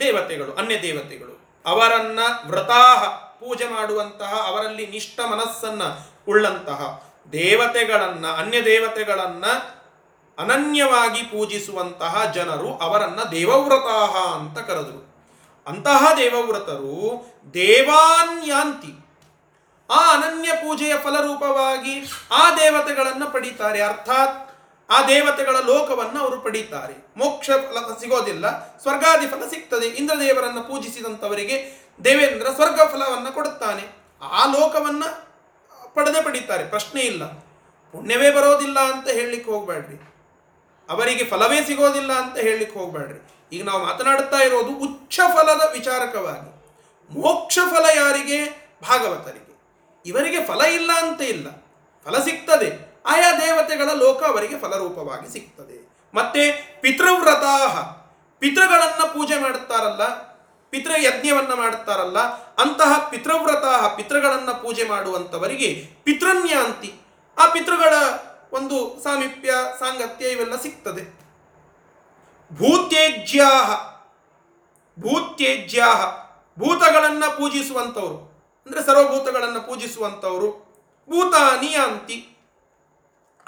ದೇವತೆಗಳು ಅನ್ಯ ದೇವತೆಗಳು ಅವರನ್ನ ವ್ರತಾಹ ಪೂಜೆ ಮಾಡುವಂತಹ ಅವರಲ್ಲಿ ನಿಷ್ಠ ಮನಸ್ಸನ್ನ ಉಳ್ಳಂತಹ ದೇವತೆಗಳನ್ನ, ಅನ್ಯ ದೇವತೆಗಳನ್ನ ಅನನ್ಯವಾಗಿ ಪೂಜಿಸುವಂತಹ ಜನರು ಅವರನ್ನ ದೇವವ್ರತಾಹ ಅಂತ ಕರೆದರು. ಅಂತಹ ದೇವವ್ರತರು ದೇವಾನ್ಯಾಂತಿ. ಆ ಅನನ್ಯ ಪೂಜೆಯ ಫಲರೂಪವಾಗಿ ಆ ದೇವತೆಗಳನ್ನು ಪಡೀತಾರೆ. ಅರ್ಥಾತ್ ಆ ದೇವತೆಗಳ ಲೋಕವನ್ನು ಅವರು ಪಡೀತಾರೆ. ಮೋಕ್ಷ ಫಲ ಸಿಗೋದಿಲ್ಲ, ಸ್ವರ್ಗಾದಿ ಫಲ ಸಿಗ್ತದೆ. ಇಂದ್ರದೇವರನ್ನು ಪೂಜಿಸಿದಂಥವರಿಗೆ ದೇವೇಂದ್ರ ಸ್ವರ್ಗ ಫಲವನ್ನು ಕೊಡುತ್ತಾನೆ. ಆ ಲೋಕವನ್ನು ಪಡೆದೇ ಪಡೀತಾರೆ. ಪ್ರಶ್ನೆ ಇಲ್ಲ. ಪುಣ್ಯವೇ ಬರೋದಿಲ್ಲ ಅಂತ ಹೇಳಲಿಕ್ಕೆ ಹೋಗ್ಬೇಡ್ರಿ. ಅವರಿಗೆ ಫಲವೇ ಸಿಗೋದಿಲ್ಲ ಅಂತ ಹೇಳಲಿಕ್ಕೆ ಹೋಗ್ಬೇಡ್ರಿ. ಈಗ ನಾವು ಮಾತನಾಡುತ್ತಾ ಇರೋದು ಉಚ್ಚ ಫಲದ ವಿಚಾರಕವಾಗಿ. ಮೋಕ್ಷ ಫಲ ಯಾರಿಗೆ? ಭಾಗವತರಿಗೆ. ಇವರಿಗೆ ಫಲ ಇಲ್ಲ ಅಂತ ಇಲ್ಲ. ಫಲ ಸಿಗ್ತದೆ. ಆಯಾ ದೇವತೆಗಳ ಲೋಕ ಅವರಿಗೆ ಫಲರೂಪವಾಗಿ ಸಿಗ್ತದೆ. ಮತ್ತೆ ಪಿತೃವ್ರತಾಹ. ಪಿತೃಗಳನ್ನು ಪೂಜೆ ಮಾಡುತ್ತಾರಲ್ಲ ಪಿತೃ ಯಜ್ಞವನ್ನ ಮಾಡುತ್ತಾರಲ್ಲ, ಅಂತಹ ಪಿತೃವ್ರತ ಪಿತೃಗಳನ್ನ ಪೂಜೆ ಮಾಡುವಂತವರಿಗೆ ಪಿತೃನ್ಯಾಂತಿ. ಆ ಪಿತೃಗಳ ಒಂದು ಸಾಮೀಪ್ಯ, ಸಾಂಗತ್ಯ ಇವೆಲ್ಲ ಸಿಗ್ತದೆ. ಭೂತ್ಯಜ್ಯಾಹ ಭೂತ್ಯಜ್ಯಾಹ. ಭೂತಗಳನ್ನ ಪೂಜಿಸುವಂಥವ್ರು ಅಂದ್ರೆ ಸರ್ವಭೂತಗಳನ್ನ ಪೂಜಿಸುವಂಥವ್ರು ಭೂತ ನಿಯಾಂತಿ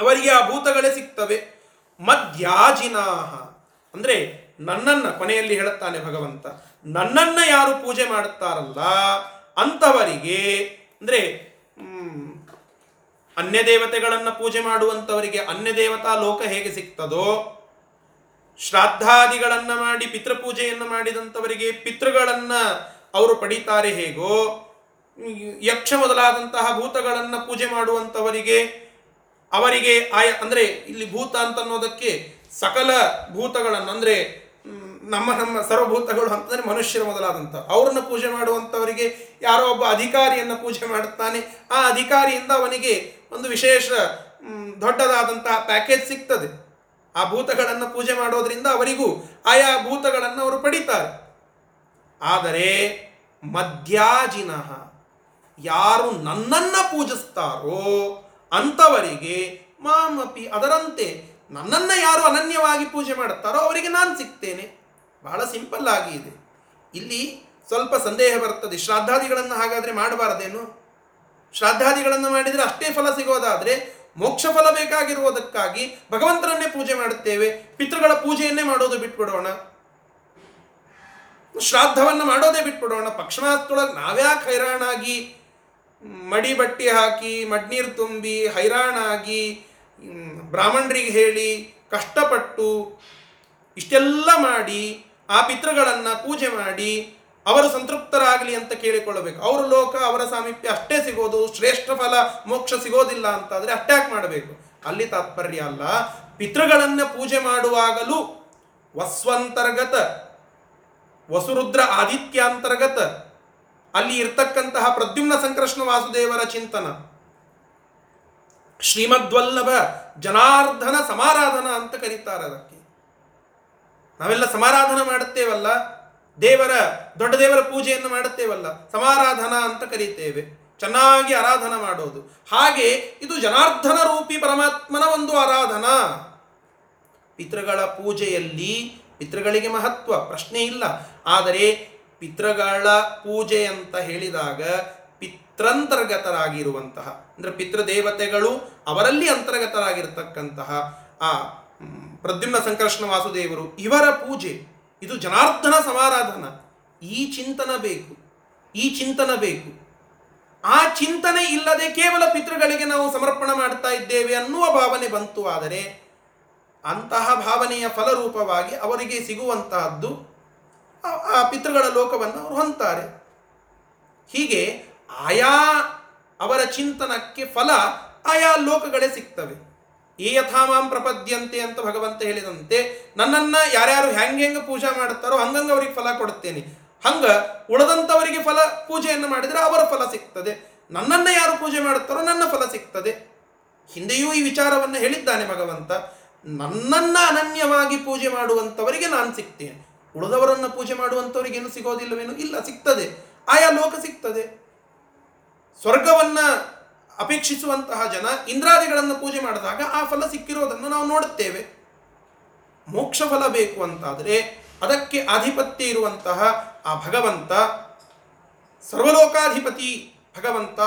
ಅವರಿಗೆ ಆ ಭೂತಗಳೇ ಸಿಗ್ತವೆ. ಮಧ್ಯಾಜಿನಾಹ ಅಂದ್ರೆ ನನ್ನನ್ನ ಕೊನೆಯಲ್ಲಿ ಹೇಳುತ್ತಾನೆ ಭಗವಂತ. ನನ್ನನ್ನ ಯಾರು ಪೂಜೆ ಮಾಡುತ್ತಾರಲ್ಲ ಅಂಥವರಿಗೆ ಅಂದ್ರೆ ಅನ್ಯ ದೇವತೆಗಳನ್ನ ಪೂಜೆ ಮಾಡುವಂಥವರಿಗೆ ಅನ್ಯ ದೇವತಾ ಲೋಕ ಹೇಗೆ ಸಿಗ್ತದೋ ಶ್ರಾದ್ದಾದಿಗಳನ್ನ ಮಾಡಿ, ಪಿತೃಪೂಜೆಯನ್ನು ಮಾಡಿದಂಥವರಿಗೆ ಪಿತೃಗಳನ್ನ ಅವರು ಪಡೀತಾರೆ ಹೇಗೋ, ಯಕ್ಷ ಮೊದಲಾದಂತಹ ಭೂತಗಳನ್ನ ಪೂಜೆ ಮಾಡುವಂಥವರಿಗೆ ಅವರಿಗೆ ಆಯ, ಅಂದ್ರೆ ಇಲ್ಲಿ ಭೂತ ಅಂತ ಅನ್ನೋದಕ್ಕೆ ಸಕಲ ಭೂತಗಳನ್ನು, ಅಂದ್ರೆ ನಮ್ಮ ನಮ್ಮ ಸರ್ವಭೂತಗಳು ಅಂತಂದರೆ ಮನುಷ್ಯರು ಮೊದಲಾದಂಥ, ಅವ್ರನ್ನ ಪೂಜೆ ಮಾಡುವಂಥವರಿಗೆ ಯಾರೋ ಒಬ್ಬ ಅಧಿಕಾರಿಯನ್ನು ಪೂಜೆ ಮಾಡುತ್ತಾನೆ. ಆ ಅಧಿಕಾರಿಯಿಂದ ಅವನಿಗೆ ಒಂದು ವಿಶೇಷ ದೊಡ್ಡದಾದಂತಹ ಪ್ಯಾಕೇಜ್ ಸಿಗ್ತದೆ. ಆ ಭೂತಗಳನ್ನು ಪೂಜೆ ಮಾಡೋದರಿಂದ ಅವರಿಗೂ ಆಯಾ ಭೂತಗಳನ್ನು ಅವರು ಪಡಿತಾರೆ. ಆದರೆ ಮಧ್ಯಾಜಿನಃ ಯಾರು ನನ್ನನ್ನು ಪೂಜಿಸ್ತಾರೋ ಅಂಥವರಿಗೆ ಮಾಮಪಿ ಅದರಂತೆ ನನ್ನನ್ನು ಯಾರು ಅನನ್ಯವಾಗಿ ಪೂಜೆ ಮಾಡುತ್ತಾರೋ ಅವರಿಗೆ ನಾನು ಸಿಗ್ತೇನೆ. ಬಹಳ ಸಿಂಪಲ್ ಆಗಿ ಇದೆ. ಇಲ್ಲಿ ಸ್ವಲ್ಪ ಸಂದೇಹ ಬರ್ತದೆ. ಶ್ರಾದ್ದಾದಿಗಳನ್ನು ಹಾಗಾದರೆ ಮಾಡಬಾರದೇನು? ಶ್ರಾದ್ದಾದಿಗಳನ್ನು ಮಾಡಿದರೆ ಅಷ್ಟೇ ಫಲ ಸಿಗೋದಾದರೆ ಮೋಕ್ಷ ಫಲ ಬೇಕಾಗಿರುವುದಕ್ಕಾಗಿ ಭಗವಂತರನ್ನೇ ಪೂಜೆ ಮಾಡುತ್ತೇವೆ. ಪಿತೃಗಳ ಪೂಜೆಯನ್ನೇ ಮಾಡೋದು ಬಿಟ್ಬಿಡೋಣ. ಶ್ರಾದ್ದವನ್ನು ಮಾಡೋದೇ ಬಿಟ್ಬಿಡೋಣ. ಪಕ್ಷಮಾಸದೊಳಗೆ ನಾವ್ಯಾಕೆ ಹೈರಾಣಾಗಿ ಮಡಿ ಬಟ್ಟಿ ಹಾಕಿ, ಮಡ್ನೀರು ತುಂಬಿ, ಹೈರಾಣಾಗಿ ಬ್ರಾಹ್ಮಣರಿಗೆ ಹೇಳಿ ಕಷ್ಟಪಟ್ಟು ಇಷ್ಟೆಲ್ಲ ಮಾಡಿ ಆ ಪಿತೃಗಳನ್ನು ಪೂಜೆ ಮಾಡಿ ಅವರು ಸಂತೃಪ್ತರಾಗಲಿ ಅಂತ ಕೇಳಿಕೊಳ್ಳಬೇಕು. ಅವರ ಲೋಕ, ಅವರ ಸಾಮೀಪ್ಯ ಅಷ್ಟೇ ಸಿಗೋದು, ಶ್ರೇಷ್ಠ ಫಲ, ಮೋಕ್ಷ ಸಿಗೋದಿಲ್ಲ ಅಂತಾದರೆ ಅಟ್ಯಾಕ್ ಮಾಡಬೇಕು. ಅಲ್ಲಿ ತಾತ್ಪರ್ಯ ಅಲ್ಲ. ಪಿತೃಗಳನ್ನು ಪೂಜೆ ಮಾಡುವಾಗಲೂ ವಸ್ವಂತರ್ಗತ, ವಸುರುದ್ರ ಆದಿತ್ಯಾಂತರ್ಗತ, ಅಲ್ಲಿ ಇರ್ತಕ್ಕಂತಹ ಪ್ರದ್ಯುಮ್ನ ಸಂಕೃಷ್ಣ ವಾಸುದೇವರ ಚಿಂತನ. ಶ್ರೀಮದ್ವಲ್ಲಭ ಜನಾರ್ಧನ ಸಮಾರಾಧನ ಅಂತ ಕರೀತಾರೆ ಅದಕ್ಕೆ. ನಾವೆಲ್ಲ ಸಮಾರಾಧನೆ ಮಾಡುತ್ತೇವಲ್ಲ? ದೇವರ ದೊಡ್ಡ ದೇವರ ಪೂಜೆಯನ್ನು ಮಾಡುತ್ತೇವಲ್ಲ? ಸಮಾರಾಧನ ಅಂತ ಕರೀತೇವೆ. ಚೆನ್ನಾಗಿ ಆರಾಧನ ಮಾಡೋದು. ಹಾಗೆ ಇದು ಜನಾರ್ಧನ ರೂಪಿ ಪರಮಾತ್ಮನ ಒಂದು ಆರಾಧನಾ. ಪಿತೃಗಳ ಪೂಜೆಯಲ್ಲಿ ಪಿತೃಗಳಿಗೆ ಮಹತ್ವ, ಪ್ರಶ್ನೆ ಇಲ್ಲ. ಆದರೆ ಪಿತೃಗಳ ಪೂಜೆ ಅಂತ ಹೇಳಿದಾಗ ಪಿತೃಂತರ್ಗತರಾಗಿರುವಂತಹ ಅಂದರೆ ಪಿತೃದೇವತೆಗಳು ಅವರಲ್ಲಿ ಅಂತರ್ಗತರಾಗಿರ್ತಕ್ಕಂತಹ ಆ ಪ್ರದ್ಯುಮ್ನ ಸಂಕರ್ಷಣ ವಾಸುದೇವರು, ಇವರ ಪೂಜೆ, ಇದು ಜನಾರ್ದನ ಸಮಾರಾಧನ. ಈ ಚಿಂತನ ಬೇಕು, ಈ ಚಿಂತನ ಬೇಕು. ಆ ಚಿಂತನೆ ಇಲ್ಲದೆ ಕೇವಲ ಪಿತೃಗಳಿಗೆ ನಾವು ಸಮರ್ಪಣೆ ಮಾಡ್ತಾ ಇದ್ದೇವೆ ಅನ್ನುವ ಭಾವನೆ ಬಂತು. ಆದರೆ ಅಂತಹ ಭಾವನೆಯ ಫಲರೂಪವಾಗಿ ಅವರಿಗೆ ಸಿಗುವಂತಹದ್ದು ಆ- ಪಿತೃಗಳ ಲೋಕವನ್ನು ಅವರು ಹೊಂತಾರೆ ಹೀಗೆ ಆಯಾ ಅವರ ಚಿಂತನಕ್ಕೆ ಫಲ ಆಯಾ ಲೋಕಗಳೇ ಸಿಗ್ತವೆ. ಈ ಯಥಾಮಾಂ ಪ್ರಪದ್ಯಂತೆ ಅಂತ ಭಗವಂತ ಹೇಳಿದಂತೆ ನನ್ನನ್ನ ಯಾರ್ಯಾರು ಹೆಂಗ್ ಹೆಂಗ ಪೂಜೆ ಮಾಡುತ್ತಾರೋ ಹಂಗಂಗೆ ಅವರಿಗೆ ಫಲ ಕೊಡುತ್ತೇನೆ. ಹಂಗ ಉಳಿದಂಥವರಿಗೆ ಫಲ ಪೂಜೆಯನ್ನು ಮಾಡಿದರೆ ಅವರ ಫಲ ಸಿಗ್ತದೆ. ನನ್ನನ್ನ ಯಾರು ಪೂಜೆ ಮಾಡುತ್ತಾರೋ ನನ್ನ ಫಲ ಸಿಗ್ತದೆ. ಹಿಂದೆಯೂ ಈ ವಿಚಾರವನ್ನು ಹೇಳಿದ್ದಾನೆ ಭಗವಂತ. ನನ್ನನ್ನ ಅನನ್ಯವಾಗಿ ಪೂಜೆ ಮಾಡುವಂಥವರಿಗೆ ನಾನು ಸಿಗ್ತೇನೆ. ಉಳಿದವರನ್ನು ಪೂಜೆ ಮಾಡುವಂಥವರಿಗೇನು ಸಿಗೋದಿಲ್ಲವೇನು? ಇಲ್ಲ, ಸಿಗ್ತದೆ. ಆಯಾ ಲೋಕ ಸಿಗ್ತದೆ. ಸ್ವರ್ಗವನ್ನ ಅಪೇಕ್ಷಿಸುವಂತಹ ಜನ ಇಂದ್ರಾದಿಗಳನ್ನು ಪೂಜೆ ಮಾಡಿದಾಗ ಆ ಫಲ ಸಿಕ್ಕಿರೋದನ್ನು ನಾವು ನೋಡುತ್ತೇವೆ. ಮೋಕ್ಷ ಫಲ ಬೇಕು ಅಂತಾದರೆ ಅದಕ್ಕೆ ಆಧಿಪತ್ಯ ಇರುವಂತಹ ಆ ಭಗವಂತ, ಸರ್ವಲೋಕಾಧಿಪತಿ ಭಗವಂತ,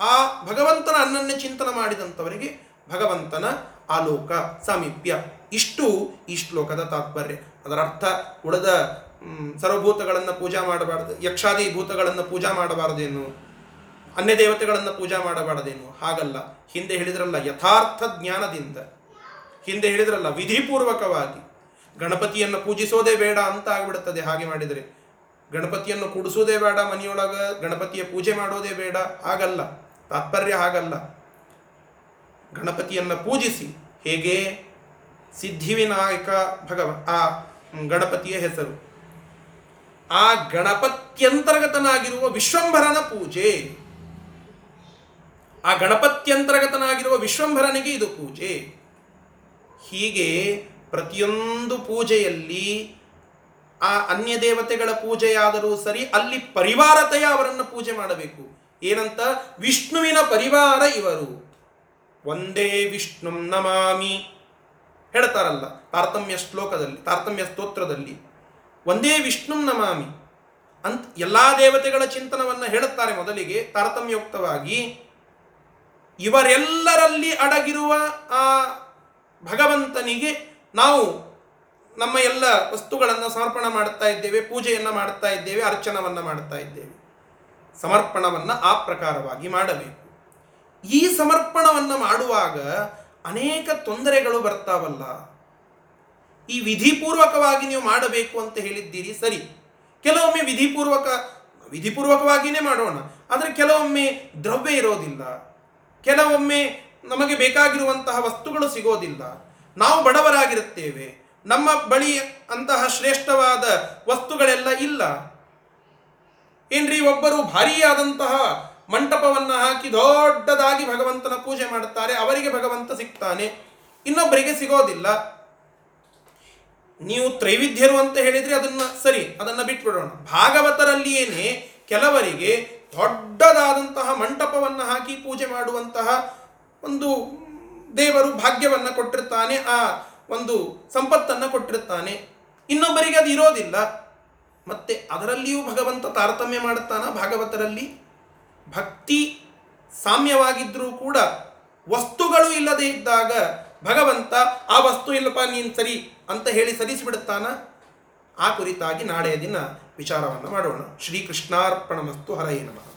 ಆ ಭಗವಂತನ ಅನ್ನನ್ನೇ ಚಿಂತನ ಮಾಡಿದಂಥವರಿಗೆ ಭಗವಂತನ ಆಲೋಕ ಸಾಮೀಪ್ಯ. ಇಷ್ಟು ಈ ಶ್ಲೋಕದ ತಾತ್ಪರ್ಯ. ಅದರ ಅರ್ಥ ಉಳದ ಸರ್ವಭೂತಗಳನ್ನು ಪೂಜಾ ಮಾಡಬಾರದು, ಯಕ್ಷಾದಿ ಭೂತಗಳನ್ನು ಪೂಜಾ ಮಾಡಬಾರದೇನು ಅನ್ಯ ದೇವತೆಗಳನ್ನು ಪೂಜಾ ಮಾಡಬಾರದೇನು? ಹಾಗಲ್ಲ. ಹಿಂದೆ ಹೇಳಿದ್ರಲ್ಲ, ಯಥಾರ್ಥ ಜ್ಞಾನದಿಂದ. ಹಿಂದೆ ಹೇಳಿದ್ರಲ್ಲ, ವಿಧಿಪೂರ್ವಕವಾಗಿ. ಗಣಪತಿಯನ್ನು ಪೂಜಿಸೋದೇ ಬೇಡ ಅಂತ ಆಗಿಬಿಡುತ್ತದೆ. ಹಾಗೆ ಮಾಡಿದರೆ ಗಣಪತಿಯನ್ನು ಕೂಡಿಸೋದೇ ಬೇಡ ಮನೆಯೊಳಗ, ಗಣಪತಿಯ ಪೂಜೆ ಮಾಡೋದೇ ಬೇಡ. ಹಾಗಲ್ಲ. ತಾತ್ಪರ್ಯ ಹಾಗಲ್ಲ. ಗಣಪತಿಯನ್ನು ಪೂಜಿಸಿ. ಹೇಗೆ? ಸಿದ್ಧಿವಿನಾಯಕ ಭಗವ, ಆ ಗಣಪತಿಯ ಹೆಸರು. ಆ ಗಣಪತ್ಯಂತರ್ಗತನಾಗಿರುವ ವಿಶ್ವಂಭರನ ಪೂಜೆ. ಆ ಗಣಪತ್ಯಂತರ್ಗತನಾಗಿರುವ ವಿಶ್ವಂಭರನಿಗೆ ಇದು ಪೂಜೆ. ಹೀಗೆ ಪ್ರತಿಯೊಂದು ಪೂಜೆಯಲ್ಲಿ ಆ ಅನ್ಯ ದೇವತೆಗಳ ಪೂಜೆಯಾದರೂ ಸರಿ ಅಲ್ಲಿ ಪರಿವಾರತೆಯ ಅವರನ್ನು ಪೂಜೆ ಮಾಡಬೇಕು. ಏನಂತ? ವಿಷ್ಣುವಿನ ಪರಿವಾರ ಇವರು. ಒಂದೇ ವಿಷ್ಣು ನಮಾಮಿ. ಹೇಳ್ತಾರಲ್ಲ, ತಾರತಮ್ಯ ಶ್ಲೋಕದಲ್ಲಿ, ತಾರತಮ್ಯ ಸ್ತೋತ್ರದಲ್ಲಿ, ಒಂದೇ ವಿಷ್ಣು ನಮಾಮಿ. ಅಂತ ಎಲ್ಲ ದೇವತೆಗಳ ಚಿಂತನವನ್ನು ಹೇಳುತ್ತಾರೆ ಮೊದಲಿಗೆ ತಾರತಮ್ಯೋಕ್ತವಾಗಿ. ಇವರೆಲ್ಲರಲ್ಲಿ ಅಡಗಿರುವ ಆ ಭಗವಂತನಿಗೆ ನಾವು ನಮ್ಮ ಎಲ್ಲ ವಸ್ತುಗಳನ್ನು ಸಮರ್ಪಣ ಮಾಡ್ತಾ ಇದ್ದೇವೆ, ಪೂಜೆಯನ್ನು ಮಾಡ್ತಾ ಇದ್ದೇವೆ, ಅರ್ಚನವನ್ನು ಮಾಡ್ತಾ ಇದ್ದೇವೆ. ಸಮರ್ಪಣವನ್ನು ಆ ಪ್ರಕಾರವಾಗಿ ಮಾಡಬೇಕು. ಈ ಸಮರ್ಪಣವನ್ನು ಮಾಡುವಾಗ ಅನೇಕ ತೊಂದರೆಗಳು ಬರ್ತಾವಲ್ಲ. ಈ ವಿಧಿಪೂರ್ವಕವಾಗಿ ನೀವು ಮಾಡಬೇಕು ಅಂತ ಹೇಳಿದ್ದೀರಿ, ಸರಿ. ಕೆಲವೊಮ್ಮೆ ವಿಧಿಪೂರ್ವಕ ವಿಧಿಪೂರ್ವಕವಾಗಿಯೇ ಮಾಡೋಣ. ಆದರೆ ಕೆಲವೊಮ್ಮೆ ದ್ರವ್ಯ ಇರೋದಿಲ್ಲ. ಕೆಲವೊಮ್ಮೆ ನಮಗೆ ಬೇಕಾಗಿರುವಂತಹ ವಸ್ತುಗಳು ಸಿಗೋದಿಲ್ಲ. ನಾವು ಬಡವರಾಗಿರುತ್ತೇವೆ. ನಮ್ಮ ಬಳಿ ಅಂತಹ ಶ್ರೇಷ್ಠವಾದ ವಸ್ತುಗಳೆಲ್ಲ ಇಲ್ಲ. ಏನ್ರಿ, ಒಬ್ಬರು ಭಾರಿಯಾದಂತಹ ಮಂಟಪವನ್ನು ಹಾಕಿ ದೊಡ್ಡದಾಗಿ ಭಗವಂತನ ಪೂಜೆ ಮಾಡುತ್ತಾರೆ, ಅವರಿಗೆ ಭಗವಂತ ಸಿಗ್ತಾನೆ, ಇನ್ನೊಬ್ಬರಿಗೆ ಸಿಗೋದಿಲ್ಲ. ನೀವು ತ್ರೈವಿಧ್ಯರು ಅಂತ ಹೇಳಿದ್ರೆ ಅದನ್ನ, ಸರಿ, ಅದನ್ನ ಬಿಟ್ಬಿಡೋಣ. ಭಾಗವತರಲ್ಲಿಯೇನೆ ಕೆಲವರಿಗೆ ದೊಡ್ಡದಾದಂತಹ ಮಂಟಪವನ್ನು ಹಾಕಿ ಪೂಜೆ ಮಾಡುವಂತಹ ಒಂದು ದೇವರು ಭಾಗ್ಯವನ್ನು ಕೊಟ್ಟಿರ್ತಾನೆ, ಆ ಒಂದು ಸಂಪತ್ತನ್ನು ಕೊಟ್ಟಿರ್ತಾನೆ. ಇನ್ನೊಬ್ಬರಿಗೆ ಅದು ಇರೋದಿಲ್ಲ. ಮತ್ತೆ ಅದರಲ್ಲಿಯೂ ಭಗವಂತ ತಾರತಮ್ಯ ಮಾಡುತ್ತಾನ, ಭಾಗವತರಲ್ಲಿ ಭಕ್ತಿ ಸಾಮ್ಯವಾಗಿದ್ದರೂ ಕೂಡ ವಸ್ತುಗಳು ಇಲ್ಲದೆ ಇದ್ದಾಗ ಭಗವಂತ, ಆ ವಸ್ತು ಇಲ್ಲಪ್ಪ ನೀನು ಸರಿ ಅಂತ ಹೇಳಿ ಸರಿಸಿಬಿಡುತ್ತಾನ? ಆ ಕುರಿತಾಗಿ ನಾಳೆಯ ದಿನ ವಿಚಾರವನ್ನು ಮಾಡೋಣ. ಶ್ರೀಕೃಷ್ಣಾರ್ಪಣಮಸ್ತು ಹರಯೇ ನಮಃ.